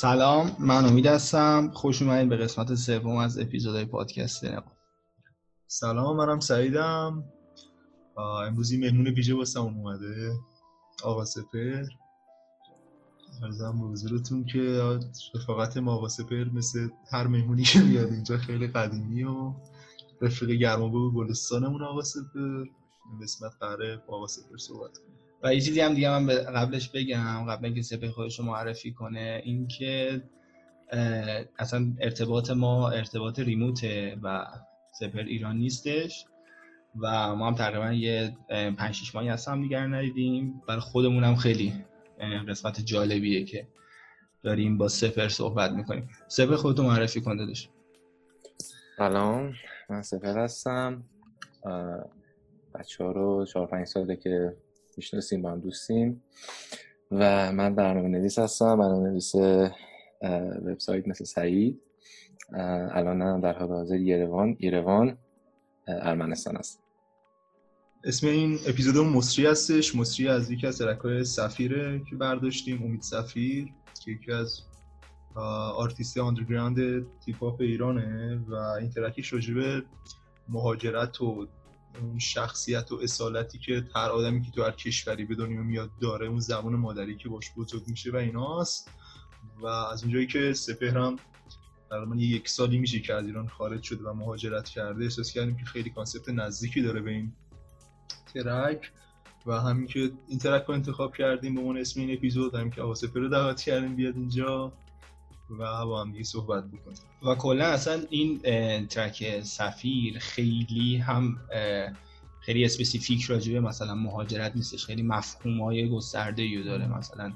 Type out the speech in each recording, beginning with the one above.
سلام من امید هستم. خوش اومدین به قسمت سوم از اپیزودهای پادکست نقاب. سلام منم سعیدم. امروزی مهمون ویژه واسه اومده آقا سپر ارزم به حضورتون که رفاقت ما آقا سپر مثل هر مهمونی که میاد اینجا خیلی قدیمی و رفیق گرمابه و گلستانمون آقا سپر قسمت قراره با آقا سپر صحبت کنیم. و یه چیزی هم دیگه من قبلش بگم قبل اینکه سپر خودش رو معرفی کنه اینکه اصلا ارتباط ما ارتباط ریموته و سپر ایران نیستش و ما هم تقریبا یه پنج شیش ماهی هست هم دیگر ندیدیم. برای خودمون هم خیلی قسمت جالبیه که داریم با سپر صحبت می‌کنیم. سپر خودتو معرفی کنده داشت سلام من سپر هستم. بچه ها رو چهار پنج ساله که می‌شناسیم با هم دوستیم. و من برنامه نویس هستم برنامه نویس وبسایت مثل سعید. الان در حال حاضر ایروان ایروان ارمنستان است اسم این اپیزود مصری هستش. مصری از یکی از track سفیره که برداشتیم امید سفیر که یکی از artist underground رپ ایرانه و این راجبه مهاجرت و اون شخصیت و اصالتی که هر آدمی که تو هر کشوری به دنیا میاد داره اون زبان مادری که باش بزرگ میشه و ایناست. و از اونجایی که سپهرم تقریبا یک سالی میشه که از ایران خارج شده و مهاجرت کرده احساس کردیم که خیلی concept نزدیکی داره به این track. و همین که این track رو انتخاب کردیم به اون اسم این اپیزود همین که آقا سپهر رو دعوت کردیم بیاد اینجا. و با هم دیگه صحبت بکنیم. و کلا اصلا این track سفیر خیلی هم خیلی specific راجبه مثلا مهاجرت نیستش خیلی مفهوم های گسترده یو داره مثلا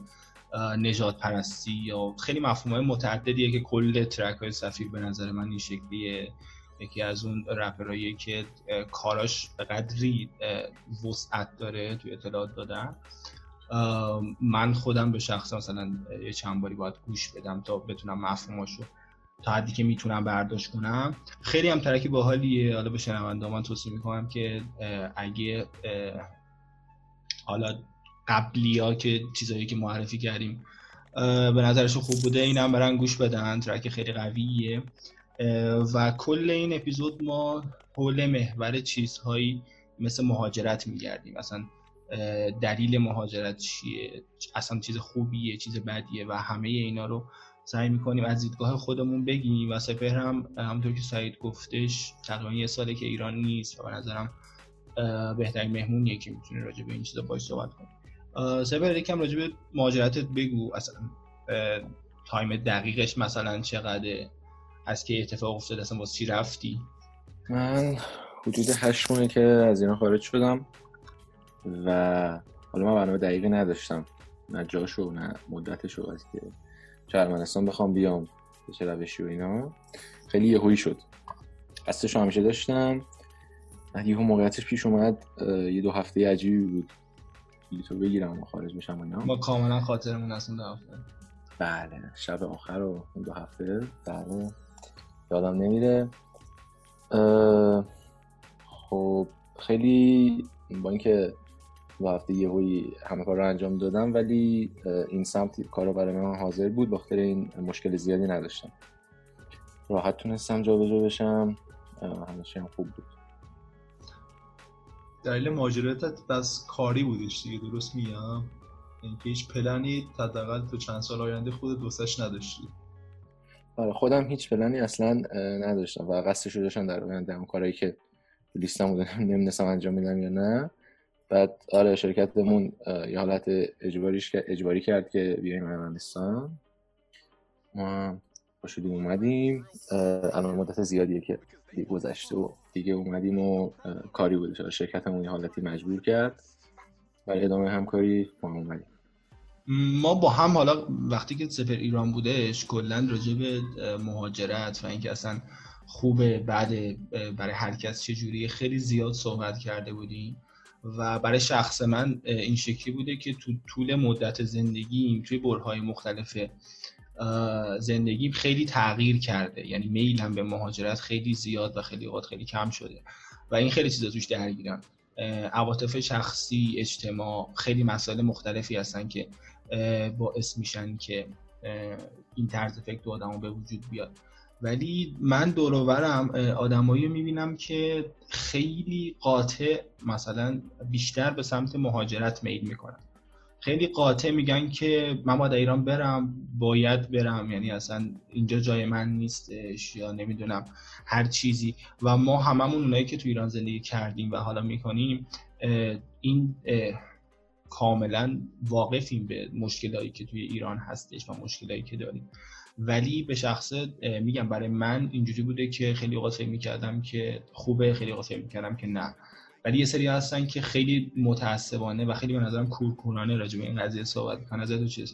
نجات پرستی یا خیلی مفهوم های متعددیه که کل ترک های سفیر به نظر من این شکلیه. یکی از اون رپرهایی که کاراش به قدری وسعت داره توی اطلاعات دادن. من خودم به شخص مثلا یه چند باری باید گوش بدم تا بتونم مفهوماشو تا حدی که می‌تونم برداشت کنم. خیلی هم ترکی باحالیه. حالا به شنونده من توصیه می‌کنم که اگه حالا قبلی ها که چیزایی که معرفی کردیم به نظرشون خوب بوده اینم برن گوش بدن. ترک خیلی قویه. و کل این اپیزود ما حول محور چیزهایی مثل مهاجرت میگردیم. مثلا دلیل مهاجرت چیه؟ اصلا چیز خوبیه چیز بدیه و همه اینا رو سعی می‌کنیم از دیدگاه خودمون بگیم. و سپهر هم همونطور که سعید گفتش تقریبا یه ساله که ایران نیست و به نظرم بهترین مهمونیه که می‌تونه راجع به این چیزا باش صحبت کنیم سپهر یکم راجع به مهاجرتت بگو. اصلا تایم دقیقش مثلا چقدره؟ از که اتفاق افتاد اصلا واسه چی رفتی؟ من حدود هشت که از ایران خارج شدم و حالا من برنامه دقیقی نداشتم. نه جاشو نه مدتشو از که چه ارمنستان بخوام بیام به چه روشی و اینا. خیلی یهویی شد. قصدشو همیشه داشتم. یهو موقعیتش پیش اومد یه دو هفته عجیبی بود. تو بگیرم و خارج بشم اینا. ما کاملا خاطرمون از اون دو هفته. بله شب آخر و دو هفته. بله. یادم نمیره. خب خیلی با اینکه دو هفته یهویی همه کار رو انجام دادم ولی این سمت کارا برای من حاضر بود بخاطر این مشکل زیادی نداشتم. راحت تونستم جابجا بشم همه هم خوب بود. دلیل مهاجرتت بس کاری بودش دیگه درست میگم؟ اینکه هیچ پلنی حداقل تو چند سال آینده خود دوستش نداشتی. آره خودم هیچ پلنی اصلا نداشتم و قصدشو داشتم در آینده اون کارهایی که لیستم بودم نمی‌دونستم انجام میدم یا نه. بعد آره شرکتمون یه حالت اجباریش که اجباری کرد که بیایم ارمنستان. ما باشدیم اومدیم. الان مدت زیادیه که گذشته و دیگه اومدیم و کاری بوده. شرکتمون یه حالتی مجبور کرد. برای ادامه همکاری ما اومدیم. ما با هم حالا وقتی که سپر ایران بودش کلا راجع به مهاجرت و اینکه اصلا خوبه بعد برای هر کس چجوری خیلی زیاد صحبت کرده بودیم. و برای شخص من این شکلی بوده که تو طول مدت زندگیم توی برهای مختلف زندگیم خیلی تغییر کرده. یعنی میلم به مهاجرت خیلی زیاد و خیلی اوقات خیلی کم شده و این خیلی چیزا توش درگیرم عواطف شخصی اجتماع خیلی مسائل مختلفی هستن که باعث میشن که این طرز فکر آدمو به وجود بیاد. ولی من دورورم آدمایی می‌بینم که خیلی قاطع مثلا بیشتر به سمت مهاجرت میل می‌کنن. خیلی قاطع میگن که من باید ایران برم باید برم یعنی اصلا اینجا جای من نیستش یا نمی‌دونم هر چیزی. و ما هممون اونایی که تو ایران زندگی کردیم و حالا می‌کنیم این کاملا واقفیم به مشکلایی که توی ایران هستش و مشکلایی که داریم. ولی به شخص میگم برای من اینجوری بوده که خیلی اوقات فکر می‌کردم که خوبه خیلی اوقات فکر می‌کردم که نه. ولی یه سری هستن که خیلی متعصبانه و خیلی به نظرم کورکورانه راجع به این قضیه صحبت می‌کنن. نظر تو چیه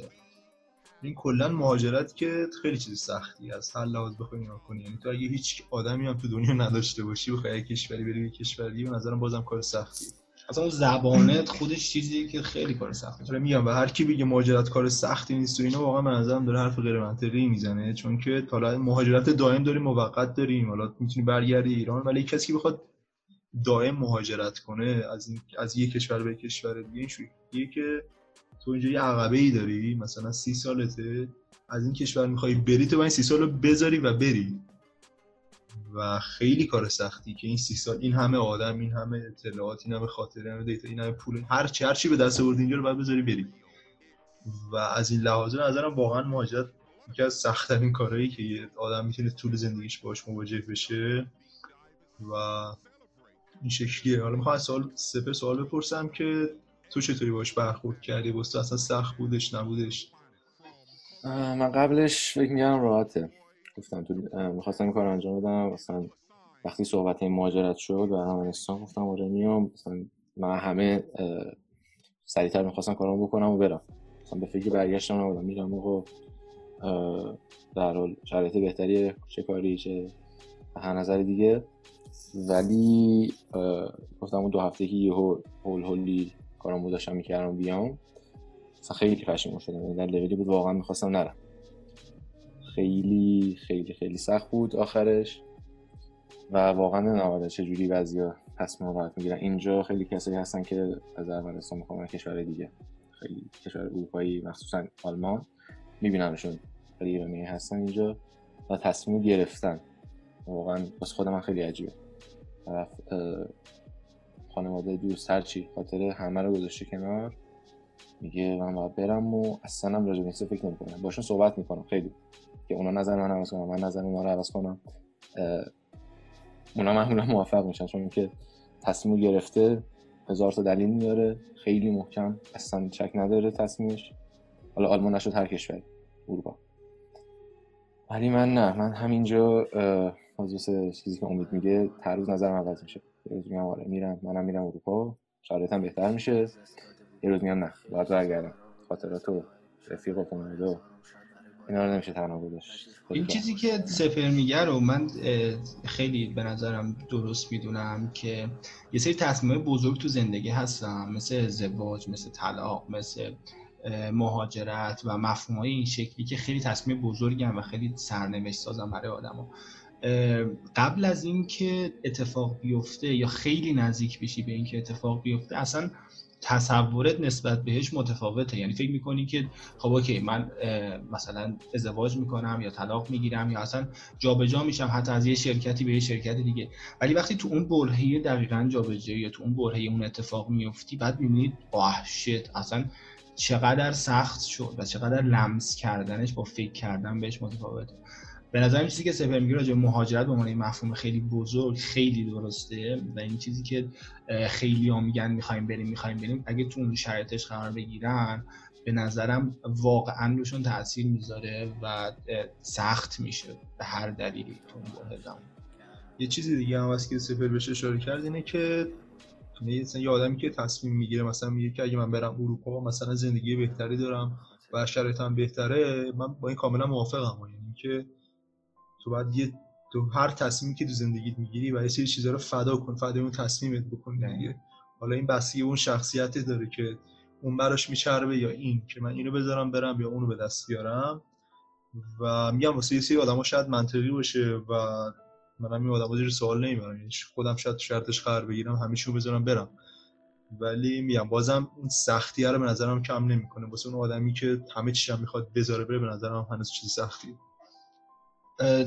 این کلا مهاجرت که خیلی چیز سختی از هر لحاظ بخوای نگاه کنی. یعنی تو اگه هیچ آدمی هم تو دنیا نداشته باشی بخوای کشوری بری کشوری به نظرم بازم کار سختیه اصلا اون زبانت خودش چیزی که خیلی کار سخته. آره میگم و هر کی بگه مهاجرت کار سختی نیست و اینا واقعا به نظرم داره حرف غیر منطقی می‌زنه. چون که حالا مهاجرت دائم داریم موقت داریم. حالا می‌تونی برگردی ایران ولی کسی که بخواد دائم مهاجرت کنه از این از یک کشور به کشور دیگه این که تو اینجا یه عقبه ای داری مثلا سی سالته از این کشور می‌خوای بری تو این سی سال رو بذاری و بری. و خیلی کار سختی که این سی سال این همه آدم این همه اطلاعات این همه خاطره این همه دیتا این همه پول هر چی هر چی به دست آوردی اینجا رو باید بذاری بری. و از این لحاظ نظرم واقعا مهاجرت یکی از سختترین کارهایی که یه آدم می‌تونه طول زندگیش باش مواجه بشه و این شکلیه. حالا می‌خوام سوال سپر سوال بپرسم که تو چطوری باش برخورد کردی؟ واسه اصلا سخت بودش نبودش؟ من قبلش فکر میگم راحته. گفتم تو می‌خواستم این کار انجام بدم. مثلا وقتی صحبت مهاجرت شد و همانستان گفتم آره میام. مثلا من همه سریعتر می‌خواستم کارم بکنم و برم. مثلا به فکر برگشتم نبودم. میرم و در حال شرایط بهتری چه کاری چه هر نظر دیگه. ولی گفتم اون دو هفته که یه هول هولی کارم داشتم می‌کردم بیام. مثلا خیلی پشیمون شدم. یعنی در لولی بود واقعا می‌خواستم نرم. خیلی خیلی خیلی سخت بود آخرش. و واقعا نمی‌دونم چجوری بعضیا تصمیم راحت می‌گیرن. اینجا خیلی کسایی هستن که از ارمنستان می‌خوان کشور دیگه. خیلی کشور اروپایی مخصوصا آلمان. میبینمشون خیلی ایرانی هستن اینجا و تصمیم گرفتن. واقعا بس خود من خیلی عجیبه. طرف خانواده دوست هرچی خاطر همه رو گذاشته کنار. میگه من باید برم و اصلا هم راجع فکر نمی‌کنم. باشون صحبت می‌کنم. خیلی. که اونا نظر من عوض کنم من نظر اونا رو عوض کنم. اونا معمولا موافق میشن چون که تصمیم گرفته هزار تا دلیل میاره خیلی محکم اصلا چک نداره تصمیمش. حالا آلمان نشد هر کشوری اروپا. ولی من نه من همینجا از چیزی که امید میگه هر روز نظرم عوض میشه. یه روز میگم آره میرم منم میرم اروپا. شرایطم بهتر میشه. یه روز میگم نه باید برگردم. خاطرات و رفیق و خانواده اینا رو نمیشه تنها گذاشت. این چیزی که سفر میگه رو من خیلی به نظرم درست می‌دونم که یه سری تصمیم بزرگ تو زندگی هستن مثل ازدواج مثل طلاق مثل مهاجرت و مفهوم های این شکلی که خیلی تصمیم بزرگی و خیلی سرنوشت سازن برای آدم قبل از اینکه اتفاق بیفته یا خیلی نزدیک بشی به اینکه اتفاق بیفته اصلا تصورت نسبت بهش متفاوته. یعنی فکر می‌کنی که خب اوکی من مثلا ازدواج می‌کنم یا طلاق می‌گیرم یا اصلا جابجا میشم حتی از یه شرکتی به یه شرکت دیگه. ولی وقتی تو اون برهه دقیقا جابجایی یا تو اون برهه اون اتفاق میفتی بعد می‌بینید آه شت اصلا چقدر سخت شد و چقدر لمس کردنش با فکر کردن بهش متفاوته. به نظر چیزی که سپر میگه راجع مهاجرت به عنوان مفهوم خیلی بزرگ خیلی درسته و این چیزی که خیلی ها میگن می‌خوایم بریم می‌خوایم بریم اگه تو اون شرایطش قرار بگیرن به نظرم واقعا روشون تاثیر می‌ذاره و سخت میشه به هر دلیلی تو یه چیزی دیگه هم هست که سپر بهش اشاره کرد اینه که یه آدمی که تصمیم می‌گیره مثلا میگه که اگه من برم اروپا مثلا زندگی بهتری دارم و شرایطم بهتره من با این کاملا موافقم. یعنی که تو باید یه تو هر تصمیمی که تو زندگیت می‌گیری و یه سری چیزا رو فدا کن فدا اون تصمیمت بکن دیگه. حالا این بستگی اون شخصیت داره که اون براش میچربه یا این که من اینو بذارم برم یا اونو به دست بیارم. و میگم واسه یه سری آدما شاید منطقی باشه و منم این آدما زیر سوال نمی‌برم. یعنی خودم شاید شرطش قرار بگیرم همیشه بذارم برم. ولی میگم بازم اون سختی رو به نظرم کم نمی‌کنه. واسه اون آدمی که همه چیش هم می‌خواد بذاره بره به نظرم هنوز چیز سختیه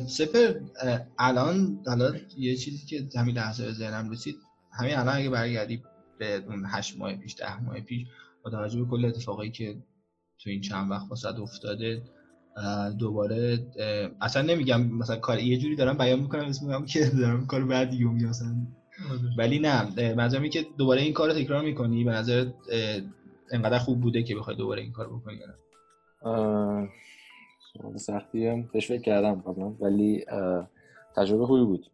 سپر الان حالا یه چیزی که همین لحظه به ذهنم رسید همین الان اگه برگردی به اون هشت ماه پیش ده ماه پیش با توجه به کل اتفاقایی که تو این چند وقت واسه افتاده دوباره اصلا نمیگم مثلا کار یه جوری دارم بیان می‌کنم اسم میگم که دارم کار بعدی میگم مثلا آره. ولی نه منظورم که دوباره این کار رو تکرار می‌کنی به نظر انقدر خوب بوده که بخوای دوباره این کار بکنی سوال سختیه بهش فکر کردم قبلا ولی تجربه خوبی بود.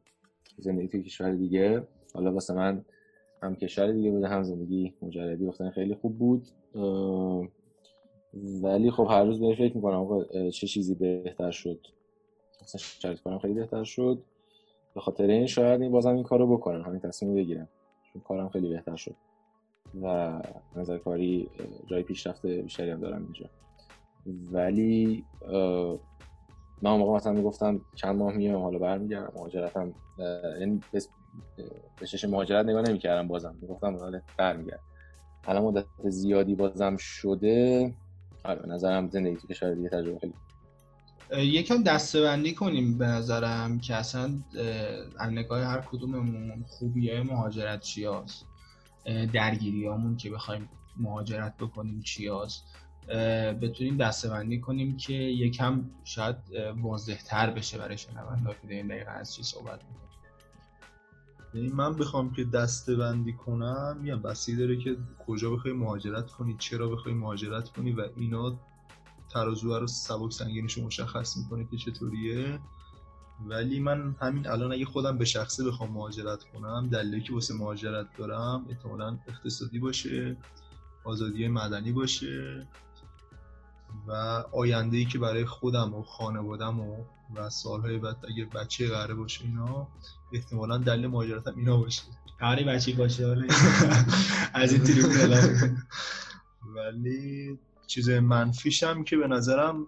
زندگی توی کشور دیگه. حالا واسه من هم کشور دیگه بوده هم زندگی مجردی وقتا خیلی خوب بود. ولی خب هر روز به فکر می‌کنم آقا چه چیزی بهتر شد؟ مثلا شرایط کنم خیلی بهتر شد. به خاطر این شاید این بازم این کارو بکنم همین تصمیم بگیرم. چون کارم خیلی بهتر شد. و نظر کاری جای پیشرفت بیشتری هم دارم اینجا. ولی من موقع مثلا می‌گفتم چند ماه میام حالا برمیگردم مهاجرتم یعنی به چش مهاجرت نگاه نمی‌کردم بازم می‌گفتم حالا برمیگردم. الان مدت زیادی بازم شده آره نظرم زندگی تو کشور دیگه تجربه خیلی یکم دسته بندی کنیم به نظرم که اصلا از نگاه هر کدوممون خوبی های مهاجرت چی هست درگیری که بخوایم مهاجرت بکنیم چی هست بتونیم دسته بندی کنیم که یکم شاید واضح تر بشه برای شنونده که این دقیقه از چی صحبت می‌کنیم یعنی من بخوام که دسته بندی کنم یا بسی داره که کجا بخوای مهاجرت کنی چرا بخوای مهاجرت کنی و اینا ترازو رو سبک سنگینش رو مشخص می‌کنه که چطوریه. ولی من همین الان اگه خودم به شخصه بخوام مهاجرت کنم دلیلی که واسه مهاجرت دارم احتمالا اقتصادی باشه آزادی مدنی باشه. و آینده ای که برای خودم و خانوادم و و سالهای بعد اگه بچه قراره باشه اینا احتمالا دلیل مهاجرتم اینا باشه. قراره بچه باشه از این ولی چیز منفیش هم که به نظرم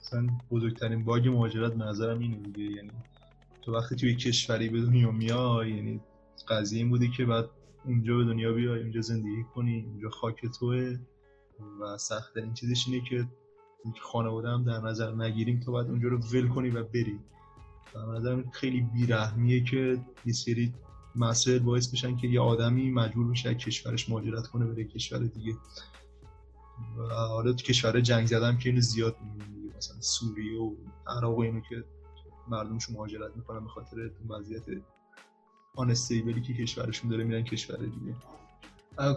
مثلا بزرگترین باگ مهاجرت به نظرم اینه دیگه. یعنی تو وقتی توی کشوری به دنیا میای یعنی قضیه این بودی که بعد اونجا به دنیا بیای اونجا زندگی کنی اونجا خاک توه. و سخت این چیزش اینه که خانواده هم در نظر نگیریم تو باید اونجا رو ول کنی و بری. و نظرم خیلی بیرحمیه که یه سری مسائل باعث میشن که یه آدمی مجبور بشه کشورش مهاجرت کنه بره کشور دیگه. و حالا تو کشور جنگ زدم که اینو زیاد می‌بینیم مثلا سوریه و عراق اینو که مردمش مهاجرت می‌کنن به خاطر وضعیت آن که کشورشون داره میرن کشور دیگه.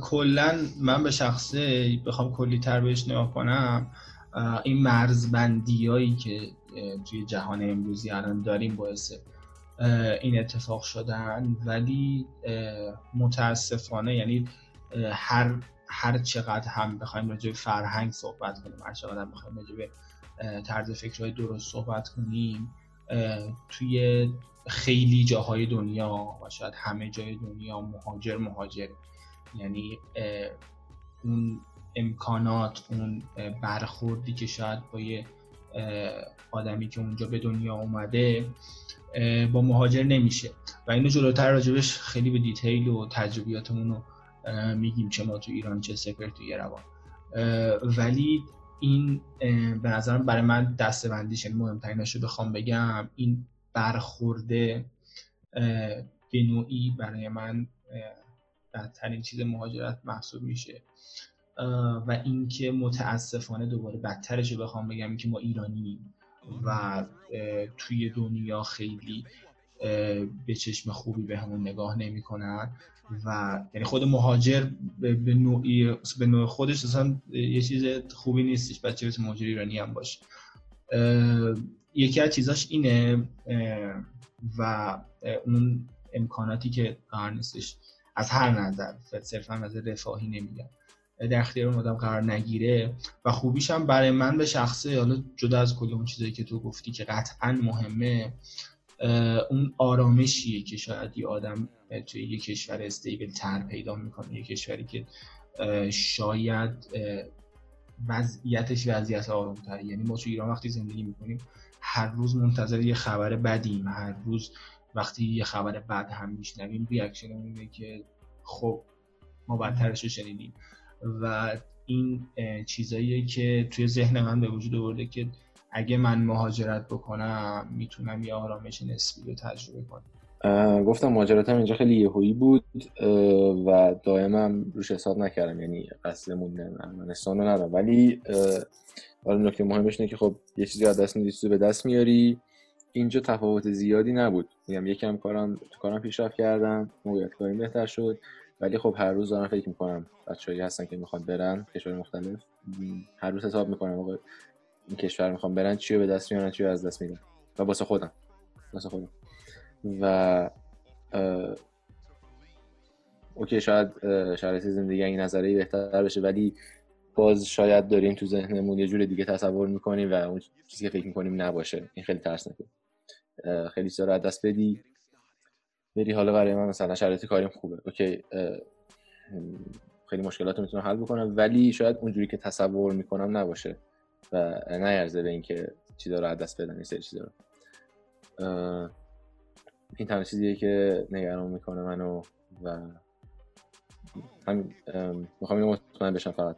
کلا من به شخصه بخوام کلی تر بهش نگاه کنم این مرزبندی هایی که توی جهان امروزی الان داریم باعث این اتفاق شدن. ولی متاسفانه یعنی هر هر چقدر هم بخوایم راجع به فرهنگ صحبت کنیم هر چقدر هم بخوایم راجع به طرز فکرهای درست صحبت کنیم توی خیلی جاهای دنیا و شاید همه جای دنیا مهاجر مهاجر. یعنی اون امکانات اون برخوردی که شاید با یه آدمی که اونجا به دنیا اومده با مهاجر نمیشه. و اینو جلوتر راجبش خیلی به دیتیل و تجربیاتمون رو میگیم چه ما تو ایران چه سپر تو روان. ولی این به نظرم برای من دسته بندیش یعنی مهمترینش رو بخوام بگم این برخورده به نوعی برای من بدترین چیز مهاجرت محسوب میشه. و اینکه متاسفانه دوباره بدترش بخوام بگم که ما ایرانی و توی دنیا خیلی به چشم خوبی به همون نگاه نمی‌کنن و یعنی خود مهاجر به نوعی به نوع خودش اصلا یه چیز خوبی نیستش بچه بس مهاجر ایرانی هم باشه. یکی از چیزاش اینه و اون امکاناتی که قرار نیستش از هر نظر صرفا از رفاهی نمیگم. در اختیار اون آدم قرار نگیره و خوبیش هم برای من به شخصه حالا جدا از کل اون چیزایی که تو گفتی که قطعا مهمه اون آرامشیه که شاید یه آدم توی یه کشور استیبل تر پیدا می‌کنه. یه کشوری که شاید وضعیتش وضعیت آرومتری یعنی ما تو ایران وقتی زندگی می‌کنیم هر روز منتظر یه خبر بدیم هر روز وقتی یه خبر بد هم میشنویم ریاکشن اینه که خب ما بدترش رو شنیدیم. و این چیزاییه که توی ذهن من به وجود آورده که اگه من مهاجرت بکنم می‌تونم یه آرامش نسبی رو تجربه کنم. گفتم مهاجرتم اینجا خیلی یهویی بود و دائمم روش حساب نکردم یعنی قصد موندن ارمنستان رو ندارم. ولی حالا نکته مهمش اینه که خب یه چیزی از دست میدی به دست میاری. اینجا تفاوت زیادی نبود. میگم یکم کارم تو کارم پیشرفت کردم موقعیت کاری بهتر شد. ولی خب هر روز دارم فکر می‌کنم بچه‌ای هستن که می‌خوان برن کشور مختلف. هر روز حساب می‌کنم آقا این کشور می‌خوام برن چی رو به دست میارن چی رو از دست میدن. و واسه خودم. واسه خودم. و اوکی شاید شرایط زندگی این نظری بهتر بشه ولی باز شاید داریم تو ذهنمون یه جور دیگه تصور می‌کنیم و اون چیزی که فکر می‌کنیم نباشه. این خیلی ترسناکه خیلی سر از دست بدی. بری حالا برای من مثلا شرایط کاریم خوبه. اوکی خیلی مشکلات می‌تونم حل بکنم ولی شاید اونجوری که تصور می‌کنم نباشه و نیرزه به اینکه چیزا رو از دست بدن این سری چیزا رو. این تنها چیزیه که نگران می‌کنه منو و همین می‌خوام مطمئن بشم فقط.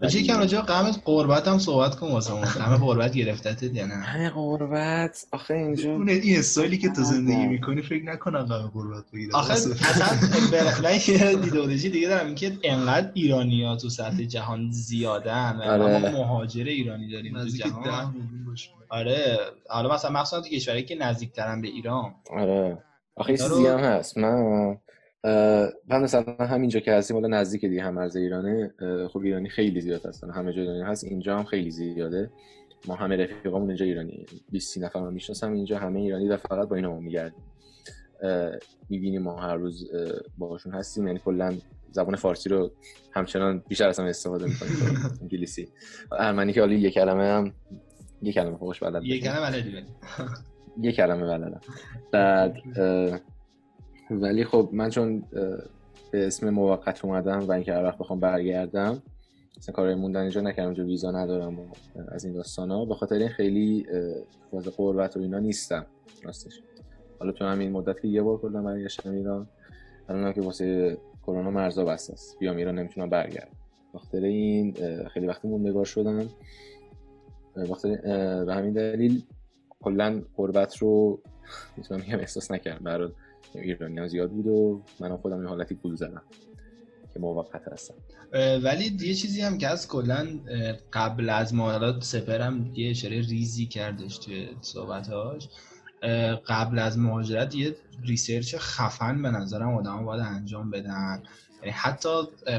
بچه کم راجع غم قربت هم صحبت کن واسه ما. غم قربت گرفتت یا نه؟ همه قربت؟ آخه اینجا اون این استایلی که تو زندگی می‌کنی فکر نکنم غم قربت بگیره. آخه اصلا من یه دیدولوژی دیگه دارم که انقدر ایرانی ها تو سطح جهان زیادن آره. ما مهاجر ایرانی داریم تو جهان. آره. حالا مثلا مخصوصا تو کشوری که نزدیکترن به ایران. آره. آخه چیزی هم هست. من من مثلا همینجا که هستیم حالا نزدیک دیگه هم مرز ایرانه خب ایرانی خیلی زیاد هستن. همه جای دنیا هست اینجا هم خیلی زیاده. ما همه رفیقامون اینجا ایرانی 20 نفر من می‌شناسم اینجا همه ایرانی و فقط با اینا میگردیم. می‌بینیم ما هر روز باهاشون هستیم یعنی کلا زبان فارسی رو همچنان بیشتر از استفاده می‌کنیم. انگلیسی. ارمنی که حالا یه کلمه هم یه کلمه خوش بلد یه کلمه بلدی یه کلمه بلدم. بعد ولی خب من چون به اسم موقت اومدم و اینکه هر وقت بخوام برگردم مثلا کارهای موندن اینجا نکردم اونجا ویزا ندارم و از این ها به خاطر این خیلی فاز قربت و اینا نیستم راستش. حالا تو همین مدت که یه بار کردم برگشتم ایران الان که واسه کرونا مرزا بسته است. بیام ایران نمی‌تونم برگردم. خاطر این خیلی وقت موندگار شدم به همین دلیل کلا قربت رو می‌تونم میگم احساس نکردم برای ایرانی ها زیاد بود و من خودم یه حالتی پول زدم که موقت هستم. ولی یه چیزی هم که از کلا قبل از مهاجرت سپرم یه اشاره ریزی کردش توی صحبتاش قبل از مهاجرت یه research خفن به نظرم آدم باید انجام بدن. یعنی حتی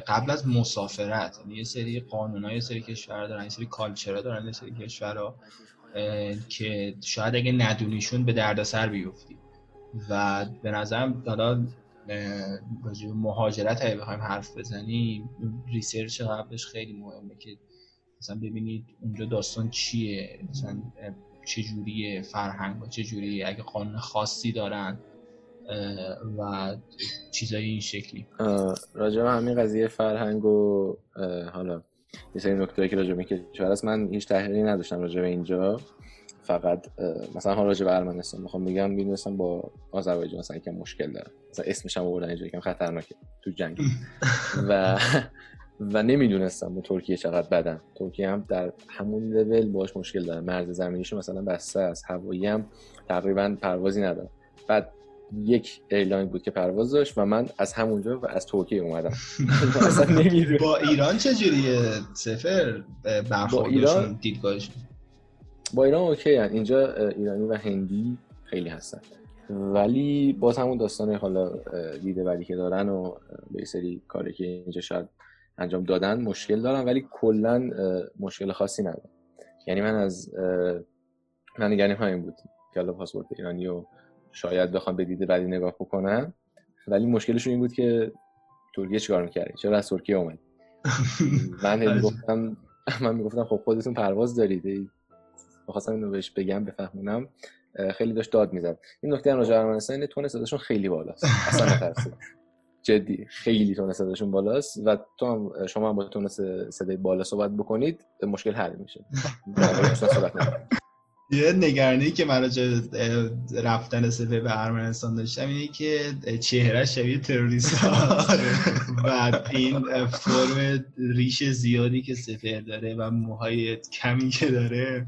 قبل از مسافرت یعنی یه سری قانون یه سری کشور دارن یه سری culture ا دارن یه سری کشورها که شاید اگه ندونیشون به دردسر بیفتی. و به نظرم حالا مهاجرت اگه بخوایم حرف بزنیم ریسرچ قبلش خیلی مهمه که مثلا ببینید اونجا داستان چیه؟ مثلا جوریه فرهنگ و چه جوریه اگه قانون خاصی دارن و چیزای این شکلی. راجع به همین قضیه فرهنگ و حالا یه سری نکته که راجع به کشور من هیچ تحلیلی نداشتم راجع به اینجا. فقط مثلا حالا راجع به ارمنستان می‌خوام بگم می‌دونستم با آذربایجان مثلا یکم مشکل داره مثلا اسمش هم آوردن اینجا یکم خطرناکه تو جنگ. و و نمی‌دونستم با ترکیه چقدر بدن. ترکیه هم در همون لول باش مشکل داره. مرز زمینیشو مثلا بسته است هوایی هم تقریبا پروازی نداره. بعد یک airline بود که پرواز داشت و من از همونجا و از ترکیه اومدم. با ایران چجوریه؟ سفر برخوردشون. دیدگاهشون؟ با ایران اوکی هن. اینجا ایرانی و هندی خیلی هستن. ولی باز همون داستان حالا دیده ولی که دارن و به سری کاری که اینجا شاید انجام دادن مشکل دارن ولی کلا مشکل خاصی ندارن. یعنی من از من نگرانم همین بود که حالا پاسپورت ایرانی و شاید بخوام به دیده بعدی نگاه بکنم. ولی مشکلشون این بود که ترکیه چیکار می‌کردی چرا از ترکیه اومد؟ من می‌گفتم من می‌گفتم خب خودتون پرواز دارید می‌خواستم اینو بهش بگم بفهمونم. خیلی داشت داد می‌زد. این نکته راجع ارمنستان اینه تون صداشون خیلی بالاست. اصلا نترسید جدی خیلی تون صداشون بالاست و تو هم شما هم با تون صدای بالا صحبت بکنید مشکل حل میشه. یه نگرانی که من راجع رفتن سفر به ارمنستان داشتم اینه که چهره شبیه تروریست و این فرم ریش زیادی که سفر داره و موهای کمی که داره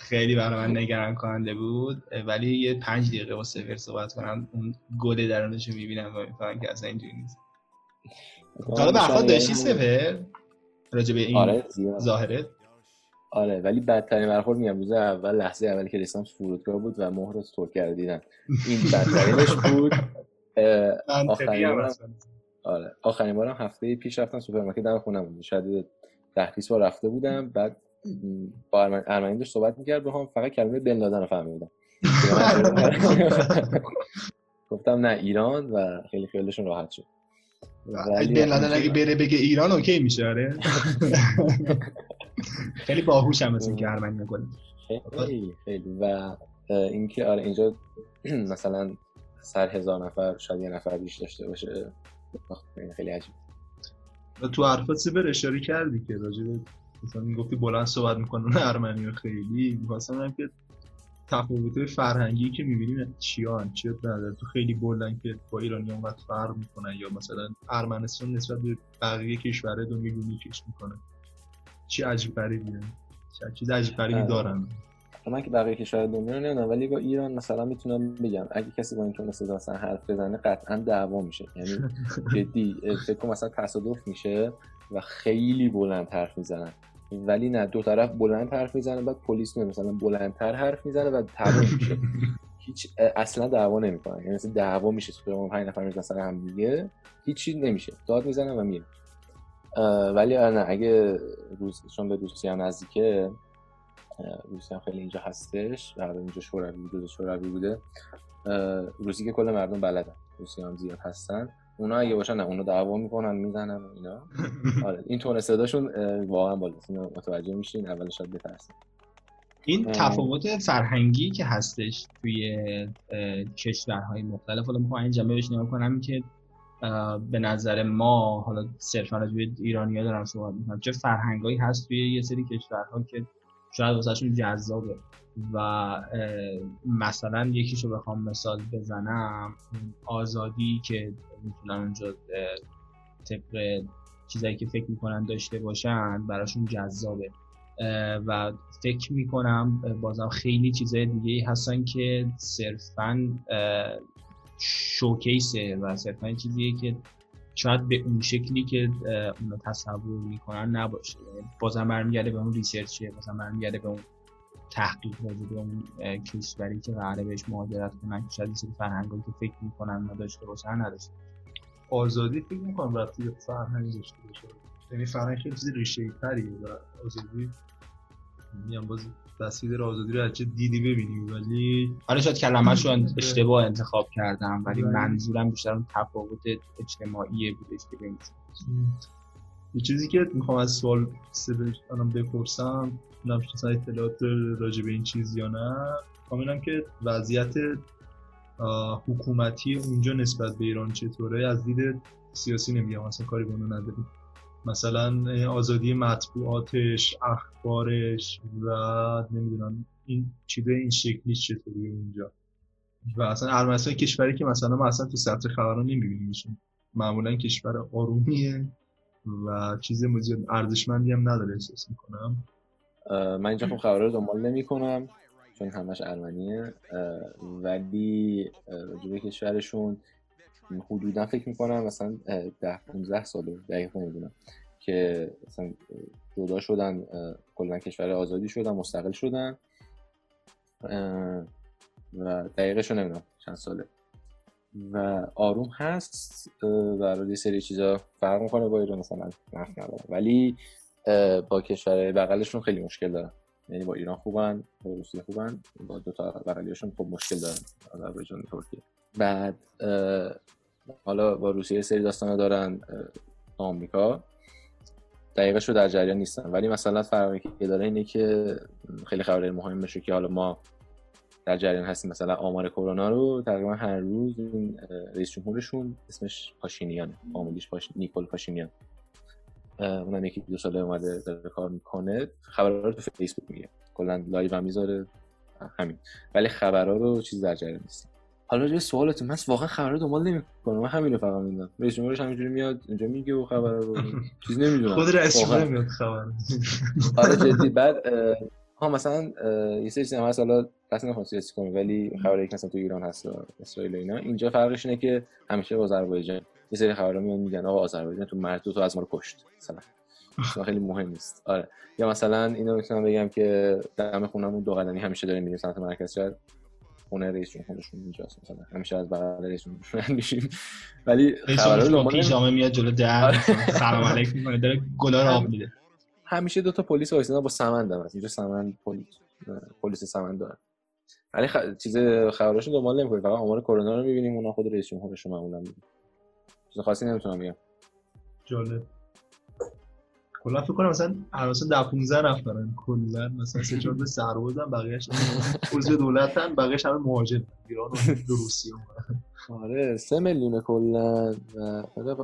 خیلی برای من نگران کننده بود ولی یه پنج دقیقه با سفر صحبت کنم اون گل درونش رو می‌بینم و می‌فهمم که اصلا اینجوری نیست. حالا برخواد داشتی سفر راجع به این آره ظاهره آره ولی بدترین برخورد میگم روز اول لحظه اولی که رسیدم فرودگاه بود و مهر رو تور کرده دیدن این بدترینش بود. آخرین بارم. آره آخرین بارم هفته پیش رفتم سوپرمارکت دم خونم بود. شاید ده 20 بار رفته بودم بعد با ارمنی داشت صحبت می‌کرد هم فقط کلمه بن لادن رو فهمیدم گفتم نه ایران و خیلی خیلیشون راحت شد. بن لادن اگه بره بگه ایران OK میشه آره. خیلی باهوش هم مثل که ارمنی می‌کنه. خیلی خیلی. و اینکه آره اینجا مثلا سر هزار نفر شاید یه نفر بیش داشته باشه. خیلی عجیب. تو حرفات سیبر اشاره کردی که راجع مثلا گفتی بلند صحبت می‌کنن ارمنی خیلی می‌خواستم که تفاوت فرهنگی که می‌بینیم چیان چیه نداره؟ تو خیلی بردن که با ایرانی اونقدر فرق می‌کنن یا مثلا ارمنستان نسبت به بقیه کشورهای دنیا کش می‌کنه. چی عجیب غریبیه. چه چیز عجیب غریبی آره. دارن. من که بقیه کشور دنیا رو نمی‌دونم ولی با ایران مثلا می‌تونم بگم اگه کسی با این تونسته مثلا حرف بزنه قطعا دعوا میشه. یعنی جدی فکر مثلا تصادف میشه و خیلی بلند حرف می‌زنن. ولی نه دو طرف بلند حرف می‌زنه بعد پلیس میاد مثلا بلندتر حرف می‌زنه و تموم میشه. هیچ اصلا دعوا نمی‌کنن. یعنی مثلا دعوا میشه تو پنج نفر سر هم دیگه هیچی نمیشه. داد می‌زنن و میره ولی نه اگه روز چون به روسیه نزدیکه روسیه خیلی اینجا هستش و اینجا شوروی بوده شوروی بوده. روسی که کل مردم بلدن روسی هم زیاد هستن. اونا اگه باشن نه اونا دعوا می‌کنن می‌زنن و اینا. آره این تون صداشون واقعا بالاست متوجه میشین اولش شاید بترسین این تفاوت فرهنگی که هستش توی کشورهای مختلف. حالا می‌خوام این جمعه بهش نگاه کنم که به نظر ما حالا صرفا از ایرانی ها دارم صحبت می‌کنم چه فرهنگایی هست توی یه سری کشورها که شاید واسهشون جذابه. و مثلا یکیشو بخوام مثال بزنم آزادی که می‌تونن اونجا طبق چیزایی که فکر می‌کنن داشته باشن براشون جذابه. و فکر می‌کنم بازم خیلی چیزای دیگه هستن که صرفا شوکیسه و صرفا چیزیه که شاید به اون شکلی که اونو تصور می‌کنن نباشه. بازم برمیگرده به اون ریسرچه بازم برمیگرده به اون تحقیق راجع به اون کشوری که قراره بهش مهاجرت کنن که شاید این فرهنگایی که فکر می‌کنن نداشته باشن نداشته آزادی فکر می‌کنم به فرهنگ داشته باشه. یعنی فرهنگ خیلی چیز ریشه تریه. و آزادی میگم باز تصویر آزادی رو از چه دیدی ببینیم ولی آره شاید کلمه‌شو اشتباه انتخاب کردم ولی منظورم بیشتر اون تفاوت اجتماعی بودش که بین یه چیزی که می‌خوام از سوال الان بپرسم چه اطلاعات راجع به این چیز یا نه می‌خوام که وضعیت حکومتی اونجا نسبت به ایران چطوره؟ از دید سیاسی نمیگم اصلا کاری به نداریم. مثلا آزادی مطبوعاتش اخبارش و نمی‌دونم این چیزای این شکلی چطوری اونجا و اصلا ارمنستان کشوری که مثلا ما اصلا تو سطح خبران نمیبینیمشون. معمولا کشور آرومیه و چیز مزید ارزشمندی هم نداره احساس می‌کنم. من اینجا خب خبرها رو دنبال نمی کنم چون همش ارمنیه. ولی راجبه کشورشون حدودا فکر می‌کنم مثلا ده 15 سال دقیق نمی‌دونم که مثلا جدا شدن کلا کشور آزادی شدن مستقل شدن و دقیقش رو نمی‌دونم چند ساله. و آروم هست و یه سری چیزا فرق می‌کنه با ایران مثلا نفت ندارم ولی با کشور بغلشون خیلی مشکل دارن. یعنی با ایران خوبن با روسیه خوبن با دو تا بغلیشون خب مشکل دارن آذربایجان ترکیه. بعد حالا با روسیه سری داستان دارن آمریکا. دقیقش رو در جریان نیستن. ولی مثلا فرقی که داره اینه که خیلی خبر مهم بشه که حالا ما در جریان هستیم. مثلا آمار کرونا رو تقریبا هر روز این رئیس جمهورشون اسمش پاشینیانه. فامیلیش پاش... نیکول پاشینیان. اونم یکی دو ساله اومده داره کار می‌کنه. خبرها رو تو فیسبوک میگه. کلا live هم می‌ذاره. همین. ولی خبرها رو چیز در جریان نیست. حالا یه سوالتون من واقعا خبرها دنبال نمی‌کنم. من همین رو فقط می‌دونم. رئیس جمهورش همینجوری میاد اینجا میگه و خبر رو. چیز نمی‌دونم. خود رئیس جمهور میاد خبر. آره جدی. بعد ها مثلا یه سری چیزا مثلا اصلا نمی‌خوام سیاسی کنم ولی خبری که مثلا تو ایران هست اسرائیل و اینا اینجا فرقش اینه که همیشه آذربایجان یه سری خبرا میان میگن آقا آذربایجان تو مرز تو از ما رو کشت. مثلا. خیلی مهم نیست. آره. یا مثلا اینو می‌تونم بگم که دم خونمون دو قدمی همیشه داریم میریم سمت مرکز شهر. خونه رئیس جمهورشون اینجاست مثلا همیشه از بغل رئیس جمهور میشیم. ولی خبرا رو پیژامه میاد جلو در آره. سلام علیکم می‌کنه داره گلا رو آب میده. همیشه دو تا پلیس وایسادن با سمند هم اینجا سمند پلیس پلیس سمند دارن ولی خ... چیز خبراشون دنبال نمی‌کنیم فقط آمار کرونا رو می‌بینیم اونا خود رئیس جمهورش معمولا. میگه چیز خاصی نمی‌تونم بگم. جالب. کلا فکر کنم مثلا مثلا ده 15 نفر دارن کلا مثلا سه چهار تا سربازن بقیه‌اش عضو دولتن بقیه‌اش همه مهاجر ایران و روسیه آره 3 میلیون کلا. و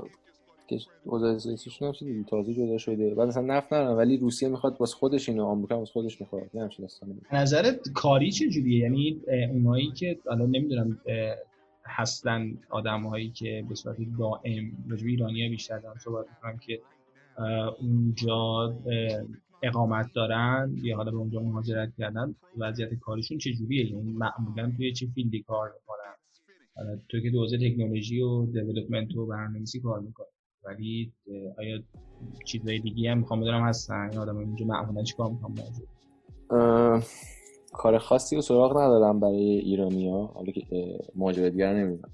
که اوضاعشون هم چیزی تازه جدا شده. بعد مثلا نفت ندارن ولی روسیه می‌خواد واسه خودش اینو آمریکا واسه خودش می‌خواد. نه همچین داستانی نظرت کاری چه جوریه یعنی اونایی که الان نمی‌دونم هستن آدمهایی که به صورت دائم راجع ایرانی‌ها بیشتر دارن صحبت می‌کنم که اونجا اقامت دارن یا حالا به اونجا مهاجرت کردن وضعیت کارشون چه جوریه یعنی معمولا توی چه فیلدی کار می‌کنن؟ تو که دوزه تکنولوژی و دیولپمنت و برنامه‌نویسی کار می‌کنی. ولی آیا چیزای دیگه هم می‌خوام بدونم هستن؟ این آدم اینجا معمولا چیکار می‌خوام موجود کار خاصی رو سراغ ندارم برای ایرانی ها حالا که مهاجرت دیگر نمی‌دونم.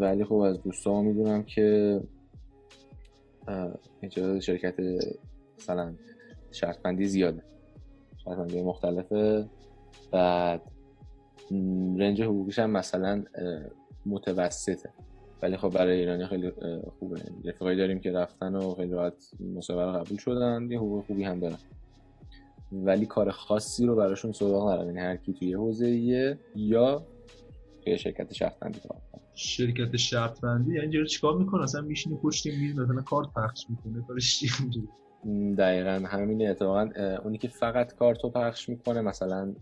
ولی خب از دوستان می‌دونم که اینجا شرکت مثلا شرطبندی زیاده. شرطبندی مختلفه. بعد رنج حقوقیش هم مثلا متوسطه. ولی خب برای ایرانی خیلی خوبه. رفیقایی داریم که رفتن و خیلی راحت مسابقه قبول شدن. یه حقوق خوبی هم دارن. ولی کار خاصی رو براشون سراغ ندارم یعنی هر کی توی حوزه یا توی شرکت شرط بندی کار شرکت شرط بندی یعنی جوری چیکار می‌کنه؟ اصلا میشینه پشت میز مثلا کارت پخش می‌کنه کارش چی دقیقا همینه. اتفاقا اونی که فقط کارتو پخش می‌کنه مثلا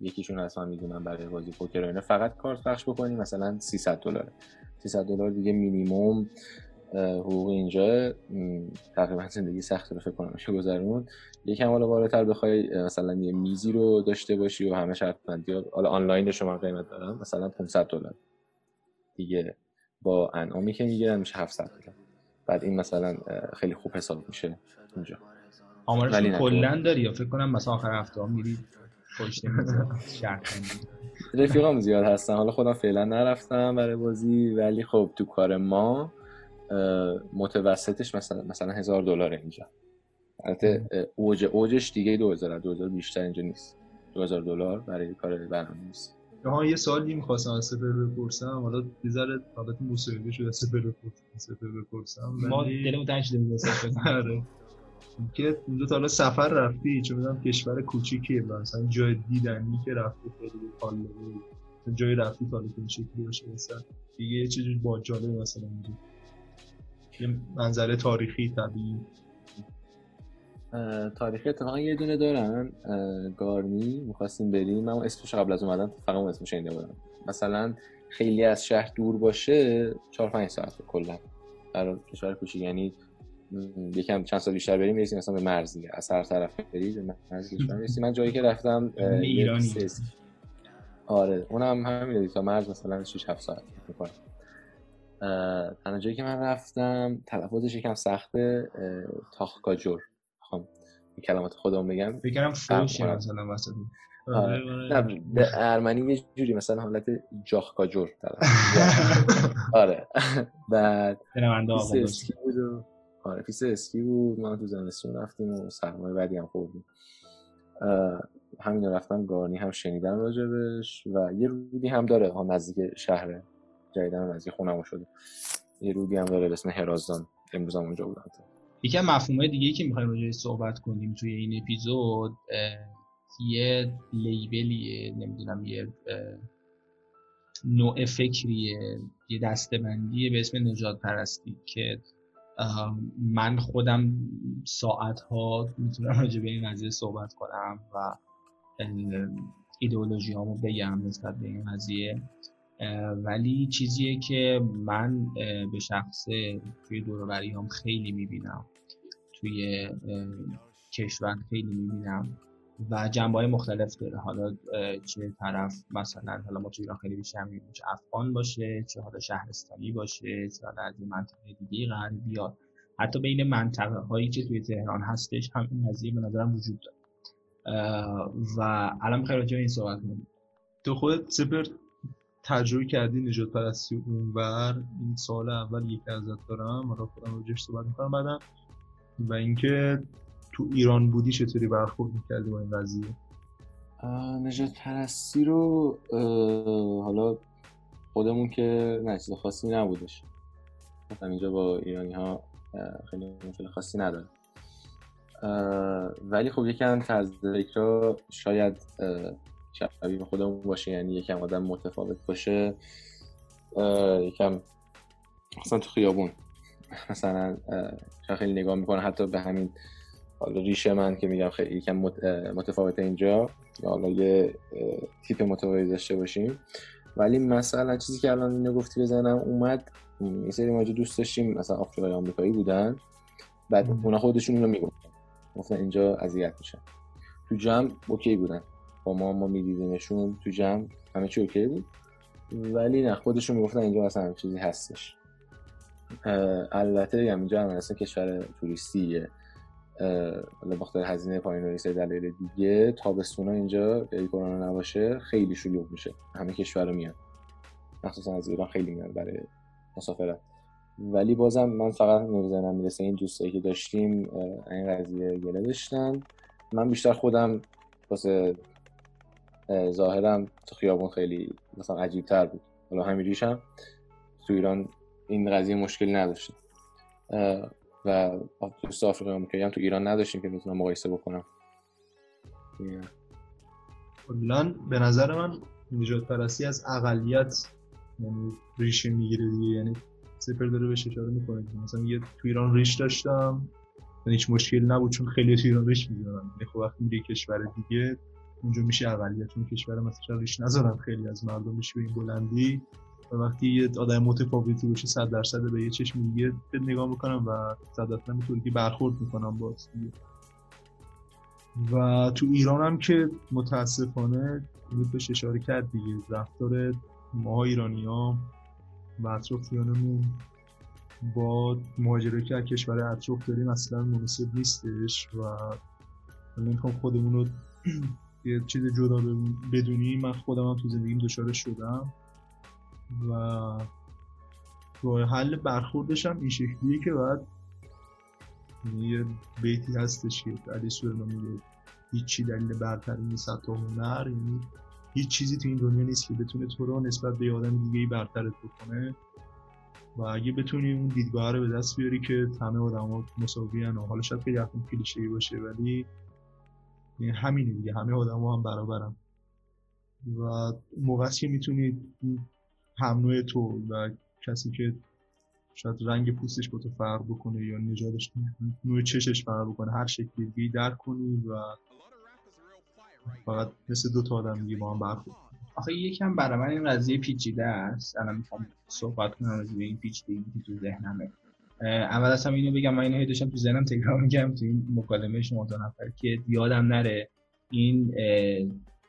یکیشون اصلا می‌دونم برای بازی پوکر فقط کارت پخش بکنی مثلا 300 دلاره. 300 دلار دیگه مینیمم حقوق اینجا تقریبا زندگی سخت رو فکر کنم میشه گذرون یکم حالا بالاتر بخوای مثلا یه میزی رو داشته باشی و همه شرط بندی حالا آنلاین شما قیمت دارم مثلا 500 دلار. دیگه با انعامی که می‌گیرن میشه 700 دلار بعد این مثلا خیلی خوب حساب میشه اونجا آمارش کلا داری یا فکر کنم مثلا آخر هفته ها میری پشت شرط رفیقام زیاد هستن. حالا خودم فعلا نرفتم برای بازی ولی خب تو کار ما متوسطش مثلا مثلا هزار دلار اینجا. البته اوج اوجش دیگه 2000 2000 بیشتر اینجا نیست. 2000 دلار برای کار برنامه نیست ها یه سوالی می‌خواستم از سپر بپرسم. حالا یه ذره حالت مصاحبه شده سپر بپرسم سپر بپرسم. ما دلمون تنگ شده آره. که اونجا تا حالا سفر رفتی چون می‌دونم کشور کوچیکیه مثلا جای دیدنی که رفتی خیلی حال جای رفتی تا این شکلی باشه مثلا دیگه یه چیزی با جالب مثلا. یه منظره تاریخی طبیعی. تاریخی اتفاقا یه دونه دارن. گارنی می‌خواستیم بریم. من اسمش قبل از اومدن فقط اسمش شنیده بودم. مثلا خیلی از شهر دور باشه 4 5 ساعت کلا برای کشور کوچیک. یعنی یکم چند سال بیشتر بریم می‌رسیم مثلا به مرز دیگه از هر طرف برید به مرز کشور می‌رسیم. من جایی که رفتم ایرانی. آره اونم همین تا مرز مثلا 6 7 ساعت می‌کنه. تنها جایی که من رفتم تلفظش یکم سخته تاخکاجور. خب این کلمات خودم بگم. بگم فوشی مثلا وسط. آره. آره. نه به ارمنی یه جوری مثلا حالت جاخکاجور آره. بعد اسکی بود آره پیس اسکی بود. ما تو زمستون رفتیم و سرمایه بعدی هم خوردیم. همین رفتم گارنی هم شنیدم راجبش و یه رودی هم داره. ها نزدیک شهر جدیدن نزدیک خونم شده. یه رودی هم داره به اسم هرازدان. امروز هم اونجا بودم یکی مفهومه دیگه که می‌خوایم راجعش صحبت کنیم توی این اپیزود یه لیبلیه نمی‌دونم یه نوع فکریه یه دستبندیه به اسم نجات پرستی که من خودم ساعت ها می‌تونم راجع به این قضیه صحبت کنم و ایدئولوژی هامو بگم نسبت به این قضیه. ولی چیزیه که من به شخص توی دوروبری هم خیلی می‌بینم. توی کشور خیلی می‌بینم و جنبه های مختلف داره. حالا چه طرف مثلا حالا ما توی ایران خیلی بیشتر می‌بینیم چه افغان باشه چه حالا شهرستانی باشه چه حالا از منطقه دیگه قرار بیاد حتی بین منطقه هایی که توی تهران هستش هم این قضیه به نظرم وجود داره. و الان راجع این صحبت کنیم تو خودت سپر تجربه کردی نجات پرستی اونور این سال اول یکی ازت دارم. حالا خودم راجعش صحبت می‌کنم بعدم. و اینکه تو ایران بودی چطوری برخورد می‌کردی با این قضیه؟ نجات پرستی رو حالا خودمون که نه چیز خاصی نبودش. مثلا اینجا با ایرانی ها خیلی مشکل خاصی نداره ولی خب یکم طرز فکر شاید شبیه خودمون باشه یعنی یکم آدم متفاوت باشه. یکم مثلا تو خیابون مثلا خیلی نگاه می‌کنه حتی به همین حالا ریشه من که میگم خیلی یکم متفاوت اینجا. یا حالا یه تیپ متفاوتی داشته باشیم. ولی مثلا چیزی که الان اینو گفتی بزنم اومد یه سری ما دوست داشتیم مثلا آفریقای آمریکایی بودن. بعد اونا خودشون رو می‌گفتن. گفتن اینجا اذیت میشن. تو جمع اوکی بودن. ما ما میدیدیمشون تو جمع همه چی اوکی بود؟ ولی نه خودشون می‌گفتن اینجا مثلا چیزی هستش. البته هم اینجا هم اصلا کشور توریستیه. حالا بخاطر هزینه پایین و دلایل دیگه تابستونا اینجا اگه کرونا نباشه خیلی شلوغ میشه. همه کشور میان. مخصوصا از ایران خیلی میان برای مسافرت. ولی بازم من فقط نمی‌زنم می‌رسه این دوستایی که داشتیم این قضیه گله داشتن من بیشتر خودم واسه ظاهرم تو خیابون خیلی مثلا عجیب تر بود. حالا همین ریشم تو ایران این قضیه مشکلی نداشتم و دوست آفریقای آمریکایی هم تو ایران نداشتیم که می‌تونم مقایسه بکنم. کلا به نظر من نجات پرستی از اقلیت یعنی ریشه می‌گیره دیگه یعنی سپر داره بهش اشاره می‌کنه. مثلا یه تو ایران ریش داشتم و هیچ مشکل نبود چون خیلی تو ایران ریش می‌ذارن یعنی خب وقتی میری کشور دیگه اونجا میشه اقلیت چون کشور مثلا ریش نذارن خیلی از مردم میشه به این بلندی. و وقتی یه آدم متفاوتی باشه 100 درصد به یه چشم دیگه نگاه می‌کنم و صدت نمی‌تونی که برخورد می‌کنم با و تو ایران هم که متاسفانه امید بهش اشاره کرد دیگه. رفتار ما ایرانی ها و اطرافیانمون با مهاجره که کشور اطراف داریم اصلا مناسب نیستش و نمی‌خوام خودمون رو یه چیز جدا بدونیم. من خودم هم تو زندگیم دچار شدم. و راه حل برخوردش هم این شکلیه که باید یعنی یه بیتی هستش که علی سلیمان میگه هیچی دلیل برتری نیست حتی هنر. یعنی هیچ چیزی تو این دنیا نیست که بتونه تو رو نسبت به آدم دیگه برترت بکنه. و اگه بتونی اون دیدگاه رو به دست بیاری که همه آدما مساوی و حالا شاید خیلی حرف کلیشه‌ای باشه ولی یعنی همینه دیگه همه آدما هم برابرن. و موقعی که می‌تونی هم نوع تو و کسی که شاید رنگ پوستش با تو فرق بکنه یا نژادش نوع چشش فرق بکنه هر شکلی دیگه درک کنی و فقط مثل دو تا آدم دیگه با هم برخورد آخه یکم برای من این قضیه پیچیده است. الان می‌خوام صحبت کنم از این پیچیدگی تو ذهنمه. اول از اینو بگم من اینو داشتم تو ذهنم تکرار میگم تو این مکالمه شما دو نفر که یادم نره این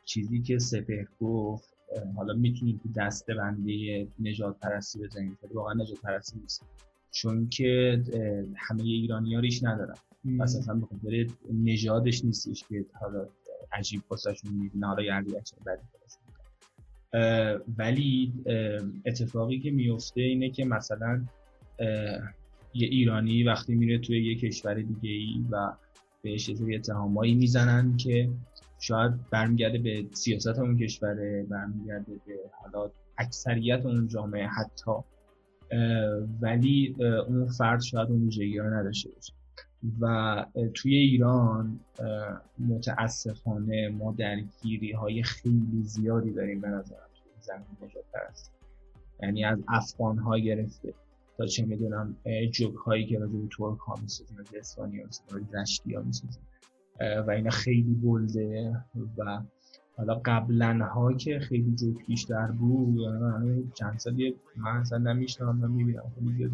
چیزی که سپهر گفت حالا می‌تونید تو دسته بنده نجات پرستی بزنید واقعا نجات پرستی نیست. چون که همه ایرانی ها ریش ندارن پس اصلا بخاطر نژادش نیستش که حالا عجیب واسهشون می‌بینه حالا یعنی بدی ولی اتفاقی که میفته اینه که مثلا یه ایرانی وقتی میره توی یه کشور دیگه ای و بهش یه اتهامایی می‌زنن که شاید برمیگرده به سیاست اون کشوره برمیگرده به حالا اکثریت اون جامعه حتی ولی اون فرد شاید اون ویژگی رو نداشته باشه. و توی ایران متاسفانه ما درگیری های خیلی زیادی داریم به نظرم زمین پرست یعنی از افغان ها گرفته. تا چه می‌دونم جوک هایی که راجع به ترک ها می‌سازیم از اسپانی ها می‌سازیم رشتی ها می‌سازیم. و اینا خیلی بلده و حالا قبلا ها که خیلی جو بیشتر بود چند سالی من اصلا نمیشنم نمی‌بینم خیلی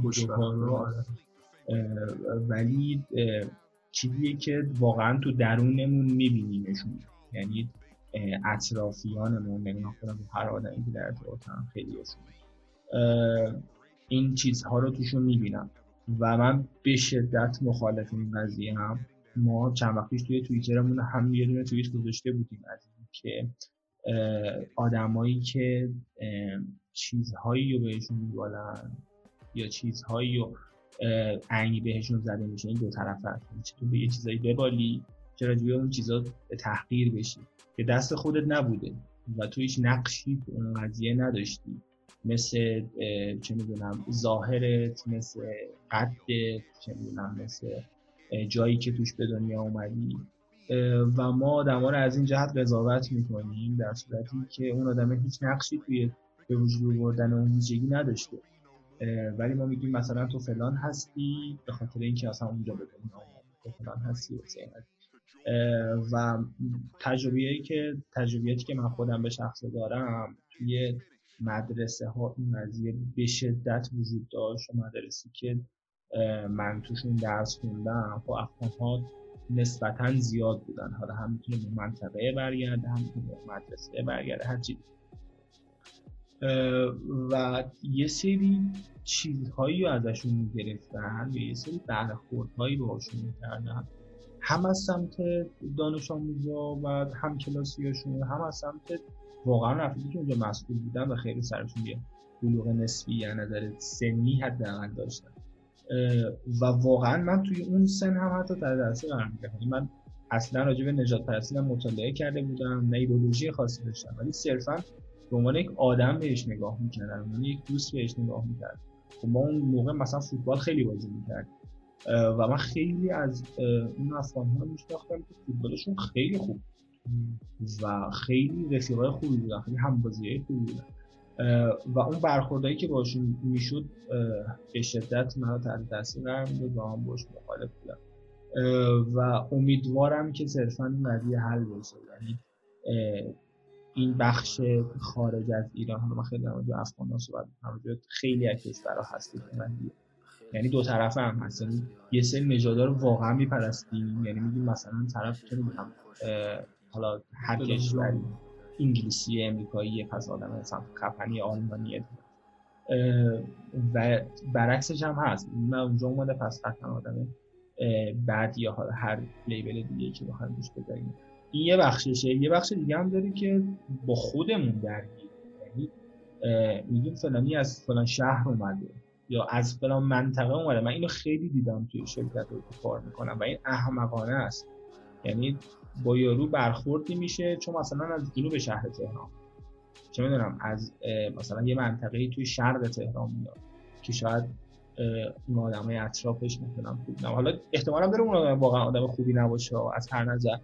ولی چیزیه که واقعا تو درونمون میبینیمشون. یعنی اطرافیانمون یعنی خودم هر آدمی که در ارتباطم خیلی این چیزها رو توشون می‌بینم. و من به شدت مخالف این قضیه هم. ما چند وقت پیش توی توییترمون هم یه دونه توییت گذاشته بودیم از که آدمایی که چیزهایی رو بهشون میبالن یا چیزهایی رو انگی بهشون زده میشه این دو طرف هست یعنی چطور به یه چیزایی ببالی چرا جوی اون چیزا تحقیر بشی؟ که دست خودت نبوده و تو هیچ نقشی تو اون قضیه نداشتی. مثل چه می‌دونم ظاهرت مثل قدت چه می‌دونم مثل جایی که توش به دنیا اومدی. و ما آدما رو از این جهت قضاوت می‌کنیم در صورتی که اون آدم هیچ نقشی توی به وجود آوردن اون ویژگی نداشته. ولی ما میگیم مثلا تو فلان هستی به خاطر اینکه اصلا اونجا به دنیا تو فلان هستی و تجربیاتی که تجربیاتی که من خودم به شخص دارم توی مدرسه ها این قضیه به شدت وجود داشت و مدرسی که من توشون درس خوندم و افغان ها نسبتا زیاد بودن. حالا هم می‌تونه به منطقه برگرده هم می‌تونه به مدرسه برگرده هر چیز و یه سری چیزهایی رو ازشون می‌گرفتن و یه سری برخوردهایی باهاشون می‌کردن. هم از سمت دانش آموزا و هم کلاسیاشون هم از سمت واقعا رفیقی که اونجا مسئول بودن و خیلی سرشون یه بلوغ نسبی یا نظر سنی حداقل داشتن. و واقعا من توی اون سن هم حتی در درسی قرار می‌گرفتم. یعنی من اصلا راجع به نجات پرستی مطالعه کرده بودم نه ایدولوژی خاصی داشتم ولی صرفا به عنوان یک آدم بهش نگاه می‌کردم عنوان یک دوست بهش نگاه می‌کردم. خب ما اون موقع مثلا فوتبال خیلی بازی می‌کردیم. و من خیلی از اون افغان ها میشناختم که فوتبالشون خیلی خوب و خیلی رفیقای خوبی بودن خیلی همبازی خوبی بودن. و اون برخوردهایی که باشون می‌شد به شدت من تحت تاثیر قرار می‌داد و هم باش مخالف بودم و امیدوارم که صرفا این حل بشه. یعنی این بخش خارج از ایران حالا من خیلی در مورد افغان صحبت خیلی از کشورها هستی یعنی دو طرفه هم هست. یعنی یه سری نژادها رو واقعا میپرستیم. یعنی میگیم مثلا طرف نمی‌دونم حالا هر کشوری انگلیسی امریکایی پس آدم خفنی آلمانی و برعکسش هم هست. من اونجا اومده پس قطعا آدم بعد یا هر لیبل دیگه که بخوایم روش بذاریم. این یه بخششه. یه بخش دیگه هم داری که با خودمون درگیر یعنی میگیم فلانی از فلان شهر اومده یا از فلان منطقه اومده. من اینو خیلی دیدم توی شرکت رو کار می‌کنم و این احمقانه است. یعنی با یارو برخوردی میشه چون مثلا از اینو به شهر تهران. چه می‌دونم از مثلا یه منطقه توی شرق تهران میاد که شاید اون آدمای اطرافش مثلا خوب نه حالا احتمالا داره اون آدم واقعا آدم خوبی نباشه از هر نظر.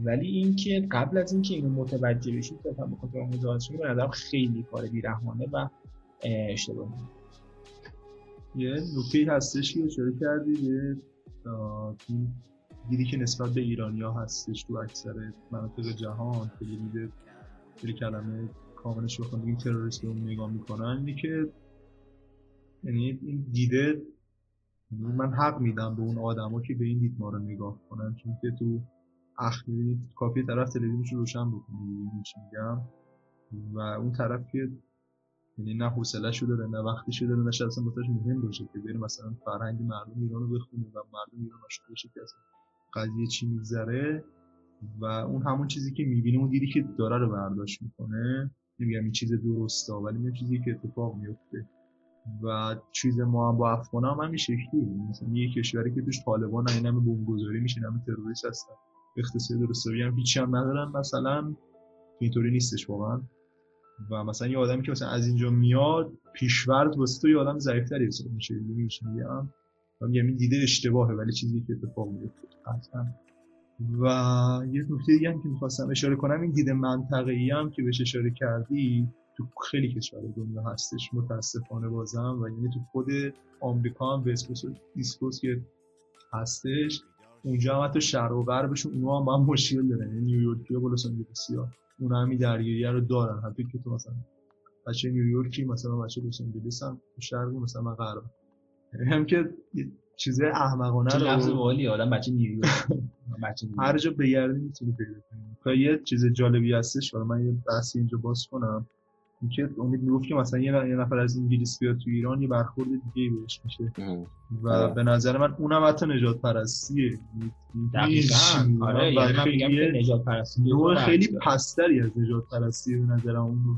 ولی اینکه قبل از اینکه اینو متوجه بشید تا به خاطر مزاحمت به نظرم خیلی کار بیرحمانه و اشتباهی یه نکته هستش که اشاره کردی به دیدی که نسبت به ایرانیا هستش تو اکثر مناطق جهان که دیده خیلی کلمه کاملش بخوام بگیم تروریست رو نگاه می‌کنن اینه که یعنی این دیده یعنی من حق میدم به اون آدما که به این دید ما رو نگاه کنن چون که تو اخیری کافی طرف تلویزیونش رو روشن بکنه میگم؟ و اون طرف که یعنی نه حوصله‌شو داره نه وقتشو داره نه اصلا مهم باشه که بره مثلا فرهنگ مردم ایران رو بخونه و مردم ایران آشنا بشه که اصلا قضیه چی میگذره و اون همون چیزی که می‌بینه اون دیدی که داره رو برداشت می‌کنه. نمیگم این چیز درسته ولی این چیزی که اتفاق میفته و چیز ما هم با افغان هم همین شکلی مثلا یه کشوری که توش طالبان این همه بمبگذاری میشه همه تروریست هستن. اقتصاد درستابی هم هیچی هم ندارن. مثلا اینطوری نیستش واقعا. و مثلا یه آدمی که مثلا از اینجا میاد پیشورد واسه تو یه آدم ضعیف‌تری حساب میشه. میگم؟ این دیده اشتباهه ولی چیزی که اتفاق میفته و یه نکته دیگه هم که می‌خواستم اشاره کنم این دیده منطقه‌ای هم که بهش اشاره کردی تو خیلی کشور دنیا هستش متاسفانه بازم. و یعنی تو خود آمریکا هم وست دیسکوس که هستش اونجا هم حتی شهر و غربشون اونها هم, هم مشکل دارن. یعنی نیویورکی و لس اونا همین درگیری رو دارن. حتی که تو مثلا بچه نیویورکی مثلا بچه لس آنجلس هم شرقی مثلا غرب یعنی هم که چیز احمقانه چه لفظ رو بالی آدم بچه نیویورک بچه نیویورک. هر جا بگردی می‌تونی پیدا کنی. که یه چیز جالبی هستش حالا من یه بحثی اینجا باز کنم. اینکه امید می‌گفت که مثلا یه نفر از انگلیس بیاد تو ایران یه برخورد دیگه بهش میشه. و آره. به نظر من اونم حتی نجات پرستیه دقیقاً آره یعنی من میگم خیلی- که نجات پرستی خیلی پستری از نجات پرستی به نظرم اون رو.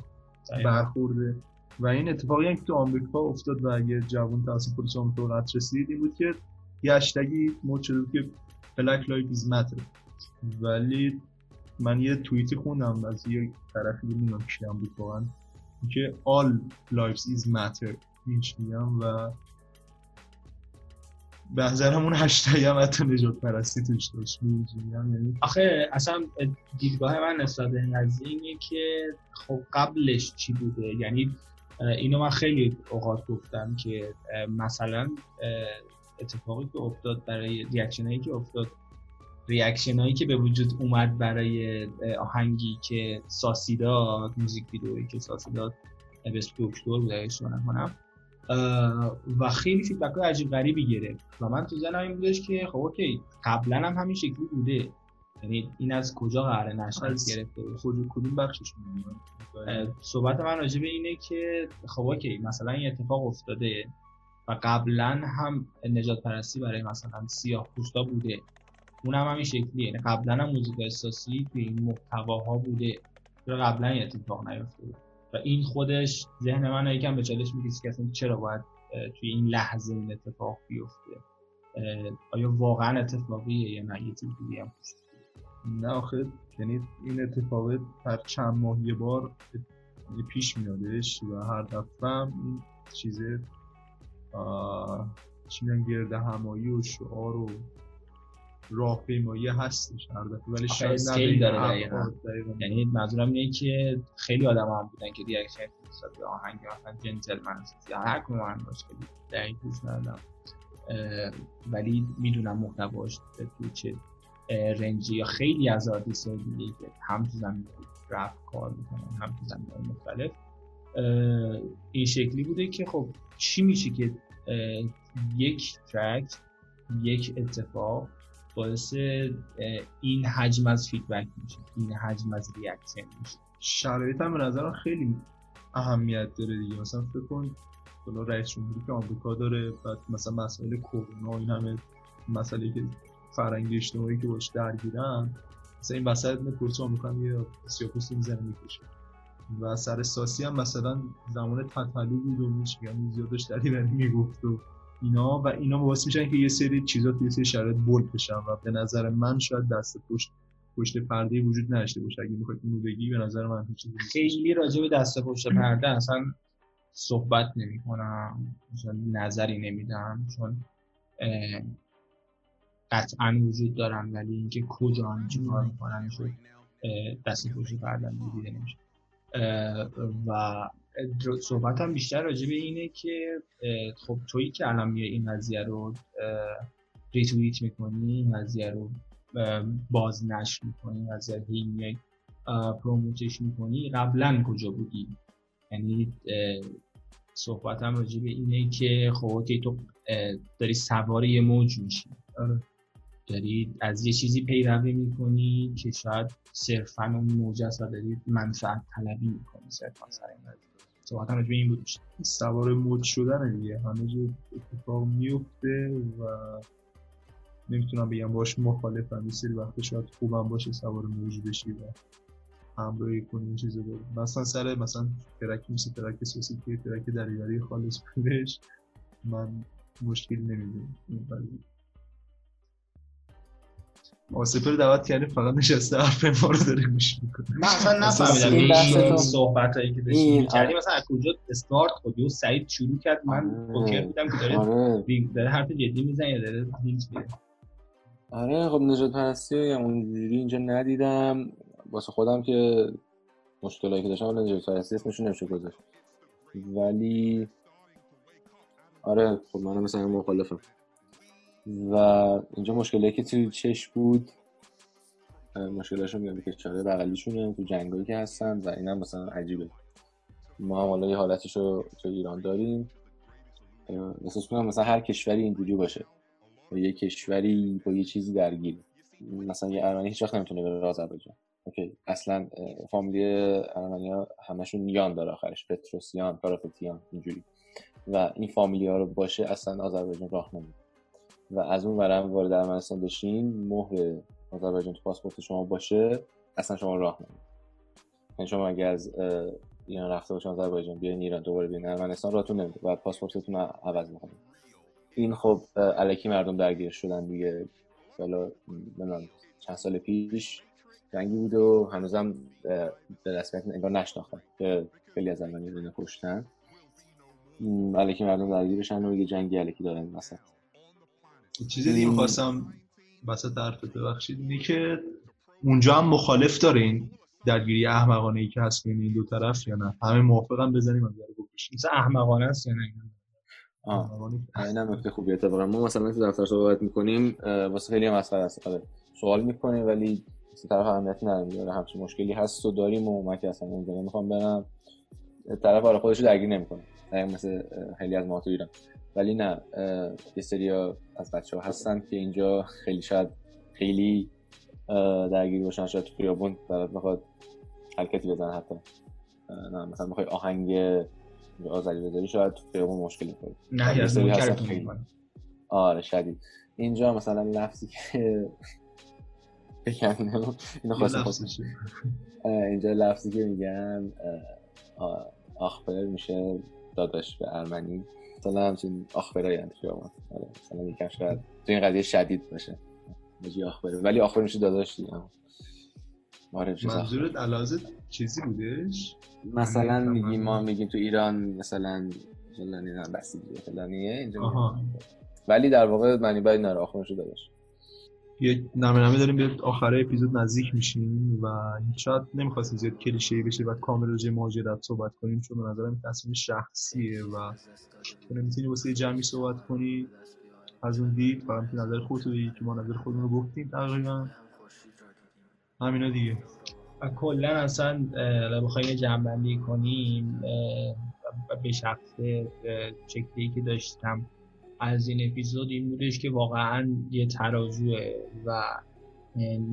برخورده. و این اتفاقی هم که تو آمریکا افتاد و یه جوان توسط پلیس آمریکا رسید این بود که یه هشتگی مد شده بود که Lives Matter. ولی من یه توییتی خوندم از یه طرفی نمی‌دونم کی هم بود واقعا که All Lives is Matter. این و به نظرم اون هشتگ هم حتی نجات پرستی توش داشت. یعنی آخه اصلا دیدگاه من نسبت به این که خب قبلش چی بوده؟ یعنی اینو من خیلی اوقات گفتم که مثلا اتفاقی که افتاد برای reaction هایی که افتاد reaction هایی که به وجود اومد برای آهنگی که ساسی داد موزیک ویدئویی که ساسی داد به اسم دکتر بود اه، و خیلی feedback های عجیب غریبی گرفت. و من تو ذهنم این بودش که خب OK قبلا هم همین شکلی بوده. یعنی این از کجا قراره نشأت گرفته خود کدوم بخشش صحبت من راجع به اینه که خب اوکی مثلا این اتفاق افتاده و قبلا هم نجات پرستی برای مثلا سیاه پوستا بوده. اون هم همین شکلیه. یعنی قبلا هم موزیک احساسی توی این محتواها بوده. چرا قبلا این اتفاق نیفتاده و این خودش ذهن من یکم به چالش می‌کشه که اصلا چرا باید توی این لحظه این اتفاق بیفته. آیا واقعا اتفاقیه یا نه؟ یه چیز دیگه هم بوده؟ نه آخه یعنی این اتفاق هر چند ماه یه بار پیش میادش و هر دفعه هم این چیز چی میگن گرد همایی و شعار و راهپیمایی هستش هر دفعه ولی شاید نه scale داره. دقیقاً. یعنی منظورم اینه که خیلی آدم هم بودن که reaction نسبت به آهنگ مثلا جنتلمن یا هر کدوم آهنگ باشه که دقیق گوش ندادم ولی می‌دونم محتواش تو چه range ی یا خیلی از آرتیست دیگه که هم تو زمینه رپ کار می‌کنن هم تو زمینه مختلف این شکلی بوده که خب چی میشه که یک track یک اتفاق باعث این حجم از feedback میشه این حجم از reaction میشه. شرایط هم به نظرم خیلی اهمیت داره دیگه. مثلا فکر کن رئیس جمهوری که آمریکا داره بعد مثلا مسائل کرونا این همه مسئله که فرهنگی اجتماعی که باش درگیرن مثلا این وسط می‌پرسه آمریکا هم یه سیاپوستی می‌زنه می‌کشه. و سر ساسی هم مثلا زمان تطلو بود و میشگم زیاد داشت دری می‌گفت و اینا. و اینا باعث میشن که یه سری چیزا توی سری شرایط بولد بشن و به نظر من شاید دست پشت پشت پرده وجود نداشته باشه. اگه می‌خوای اینو بگی به نظر من چیزی. خیلی راجع به دست پشت پرده اصلا صحبت نمی کنم نظری نمیدم چون قطعا وجود دارن ولی اینکه کجا هم چی کار می‌کنن دست پشت پرده دیده نمیشه. و صحبت هم بیشتر راجع به اینه که خب تویی که الان میای این قضیه رو اه، ریتوییت می‌کنی این قضیه رو اه، باز نشر می‌کنی این قضیه هی میای promote ش می‌کنی قبلا کجا بودی؟ یعنی اه، صحبتم راجع به اینه که خب OK تو داری سوار یه موج میشی. آره. داری از یه چیزی پیروی می‌کنی که شاید صرفا اون موج است و داری منفعت طلبی می‌کنی صرفا سر این راجع به این بود. سوار موج شدن دیگه. همه جا اتفاق میفته و نمی‌تونم بگم باش مخالفم. یه سری وقت شاید خوبم باشه سوار موج بشی و همراهی کنی چیزا رو مثلا سر مثلا ترکی مثل ترک سیاسی که ترک دریوری خالص بودش من مشکلی نمی‌دونم. آسپر دعوت کردیم فقط نشسته حرف ما رو داره گوش می‌کنه من اصلا نفهمیدم این صحبت هایی که داشتیم می‌کردیم مثلا از کجا استارت خودی و سعید شروع کرد من آره. پوکر بودم که داره آره. داره حرف جدی می‌زنه یا داره هینج میده آره خب نجات پرستی هم اونجوری اینجا ندیدم. واسه خودم که مشکلایی که داشتم ولی نجات پرستی اسمشون نمیشه گذاشت. ولی آره خب منم مثلا مخالفم. و اینجا مشکلی که توی چش بود مشکلاشون میاد که چاره بغلیشونه تو جنگایی که هستن و اینم مثلا عجیبه. ما هم حالا یه حالتش رو تو ایران داریم. احساس کنم مثلا هر کشوری اینجوری باشه. و یه کشوری با یه چیزی درگیر. مثلا یه ارمنی هیچ وقت نمی‌تونه بره آذربایجان. اوکی اصلا فامیلی ارمنیا همشون یان داره آخرش. پتروسیان کارافتیان اینجوری. و این فامیلی ها رو باشه اصلا آذربایجان راه نمیده. و از اون ورم وارد ارمنستان بشین مهر آذربایجان تو پاسپورت شما باشه اصلا شما راه نمیده یعنی شما اگر از ایران رفته باشین آذربایجان بیاین ایران دوباره بیاین ارمنستان راهتون نمیده بعد پاسپورتتون عوض می‌کنید. این خب الکی مردم درگیر شدن دیگه. حالا چند سال پیش جنگی بود و هنوزم به رسمیت انگار نشناختن که خیلی از ارمنی رو کشتن. علیکی مردم درگیر بشن و یه جنگی علیکی دارن وسط چیزی دیگه خواستم وسط حرفت ببخشید. اینه که اونجا هم مخالف داره این درگیری احمقانه ای که هست بین این دو طرف یا نه؟ همه موافقم بزنیم از رو بکشیم مثلا احمقانه است یا نه؟ آه. این هم نکته خوبیه اتفاقا. ما مثلا تو دفتر صحبت می‌کنیم واسه خیلی مسخره است. آره سوال می‌کنیم ولی طرف اهمیتی نداره همچین مشکلی هست و داریم و من که اصلا اونجا نمی‌خوام برم. طرف آره خودش رو درگیر نمی‌کنه. مثل خیلی از ما تو ایران. ولی نه یه سری از بچه ها هستن که اینجا خیلی شاید خیلی درگیر باشن شاید تو خیابون طرف بخواد حرکتی بزن حتی. نه مثلا بخوای آهنگ آذری بذاری شاید تو خیابون مشکلی کنی. نه خیلی آره شدید. اینجا مثلا لفظی که اینو خواستم اینجا لفظی که میگن آخبر میشه داداش به ارمنی. مثلا همچین آخبرایی هم خیابان آره مثلا یکم شاید تو این قضیه شدید باشه. بجی آخبره. ولی آخبر میشه داداش دیگه. آره منظورت علازه چیزی بودش؟ مثلا میگیم ما میگیم تو ایران مثلا فلانی نه بسیجی فلانیه اینجا ولی در واقع معنی باید نره آخبر میشه داداش. یه نمه نمه داریم به آخر اپیزود نزدیک میشیم و شاید نمی‌خواستیم زیاد کلیشه بشه و کامل راجع مهاجرت صحبت کنیم چون به نظرم تصمیم شخصیه و تو نمی‌تونی واسه جمعی صحبت کنی از اون دید. فقط نظر خودت که ما نظر خودمون رو گفتیم تقریبا. همینا دیگه. کلا اصلا بخوایم جمع کنیم به شخص چکتی که داشتم. از این اپیزود این بودش که واقعا یه ترازوه و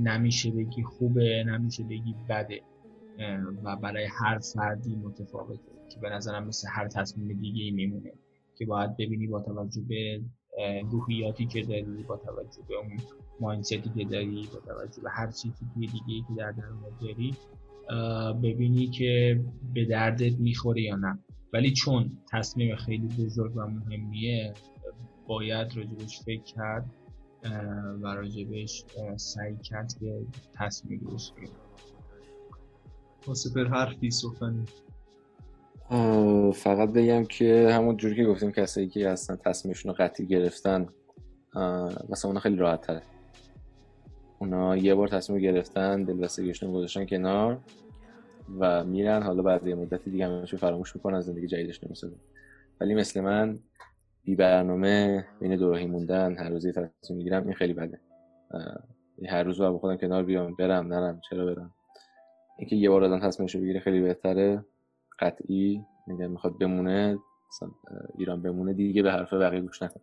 نمیشه بگی خوبه نمیشه بگی بده و برای هر فردی متفاوته که به نظرم مثل هر تصمیم دیگه ای میمونه که باید ببینی با توجه به روحیاتی که داری با توجه به اون ماینستی که داری با توجه به هر چیزی دیگه ای که در درون داری ببینی که به دردت می‌خوره یا نه. ولی چون تصمیم خیلی بزرگ و مهمیه باید راجبش فکر کرد و راجبش سعی کرد که تصمیم درست بگیره. واسه حرفی سخنی. فقط بگم که همون جوری که گفتیم کسایی که هستن تصمیمشون رو قطعی گرفتن مثلا اونا خیلی راحت تره اونا یه بار تصمیم گرفتن دلبستگیشون گذاشتن کنار و میرن. حالا بعد یه مدتی دیگه همشون فراموش می‌کنن زندگی جدیدش نمی‌سازن. ولی مثل من بی برنامه بین دوراهی موندن هر روزی تصمیم می‌گیرم این خیلی بده. هر روز با خودم کنار بیام برم نرم چرا برم؟ اینکه یه بار آدم تصمیمش بگیره خیلی بهتره. قطعی میگم می‌خواد بمونه ایران بمونه دیگه به حرف بقیه گوش نکن.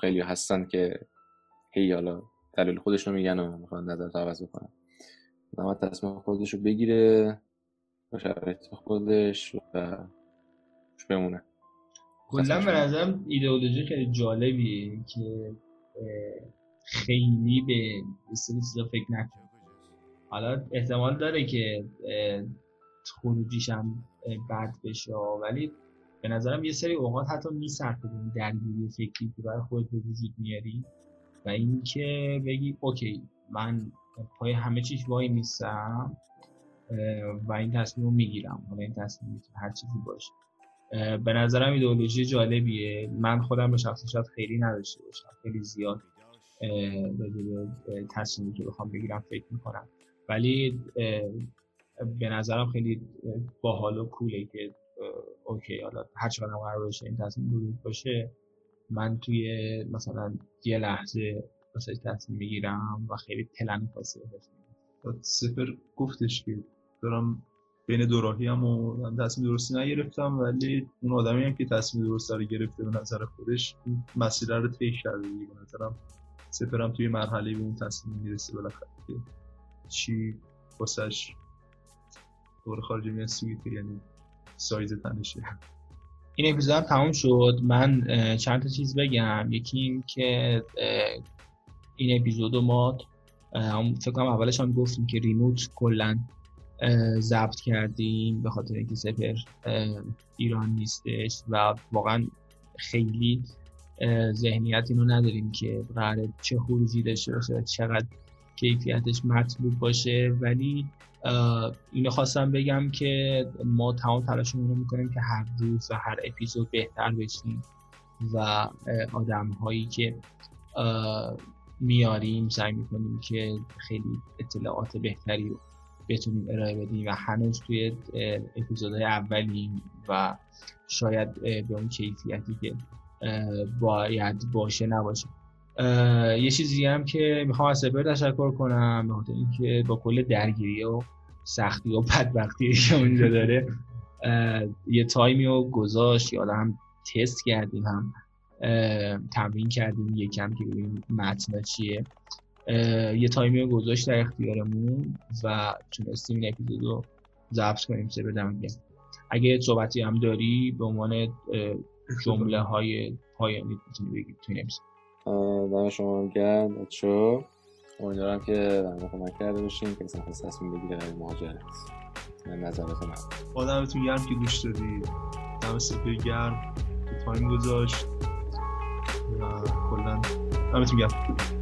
خیلی هستن که هی حالا دلیل خودش رو میگن و می‌خوان نظر عوض بکنن. نماد تصمیم خودش رو بگیره با شرایط خودش و بمونه. کلا به نظرم ایدئولوژی خیلی جالبیه که خیلی به سری چیزا فکر نکنه حالا احتمال داره که خروجیش هم بد بشه ولی به نظرم یه سری اوقات حتی میصرفه به درگیری فکری که برای خودت به وجود میاری و اینکه بگی اوکی من پای همه چیش وای نیستم و این تصمیم رو می‌گیرم. حالا این تصمیم هر چیزی باشه. به نظرم ایدئولوژی جالبیه. من خودم به شخص شاید خیلی نداشته باشم. خیلی زیاد به تصمیمی که بخوام بگیرم فکر می‌کنم. ولی به نظرم خیلی باحال و کوله که اوکی حالا هر چقدر قرار باشه این تصمیم وجود باشه من توی مثلا یه لحظه واسه تصمیم می‌گیرم و خیلی پلن فاصله سپر گفتش که دارم بین دوراهی هم و تصمیم درستی نگرفتم ولی اون آدمی هم که تصمیم درست رو گرفته به نظر خودش مسیر رو طی کرده دیگه. به نظرم سپرم توی مرحله به اون تصمیم می‌رسه بالاخره که چی واسش دور خارجی میان سویت یعنی سایز تنشه. این اپیزود هم تموم شد. من چند تا چیز بگم. یکی این که این اپیزود ما فکر کنم اولش هم گفتیم که ریموت کلا ضبط کردیم به خاطر اینکه سپر ایران نیستش و واقعا خیلی ذهنیت اینو نداریم که قرار چه خروجی داشته باشه چقدر کیفیتش مطلوب باشه. ولی اینو خواستم بگم که ما تمام تلاشمون رو می‌کنیم که هر روز و هر اپیزود بهتر بشیم و آدم هایی که میاریم سعی می‌کنیم که خیلی اطلاعات بهتری رو بتونیم ارائه بدیم و هنوز توی اپیزودهای اولیم و شاید به اون کیفیتی که باید باشه نباشه. یه چیزی هم که می‌خوام از سپر تشکر کنم به خاطر اینکه با کل درگیری و سختی و بدبختی که اونجا داره یه تایمی رو گذاشت. یا هم تست کردیم هم تمرین کردیم. یکم که ببینیم متن چیه. یه تایمی رو گذاشت در اختیارمون و تونستیم این اپیزود رو ضبط کنیم سه بدم اگه صحبتی هم داری به عنوان جمله های پایانی می‌تونی بگی تو این دم شما گرم. بچه امیدوارم که برنامه کمک کرده باشیم که مثلا تصمیم بگیره برای مهاجرت نظرات من آدمتون گرم که گوش دادی. دم سپر گرم. که تایم گذاشت. و کلا دمتون گرم.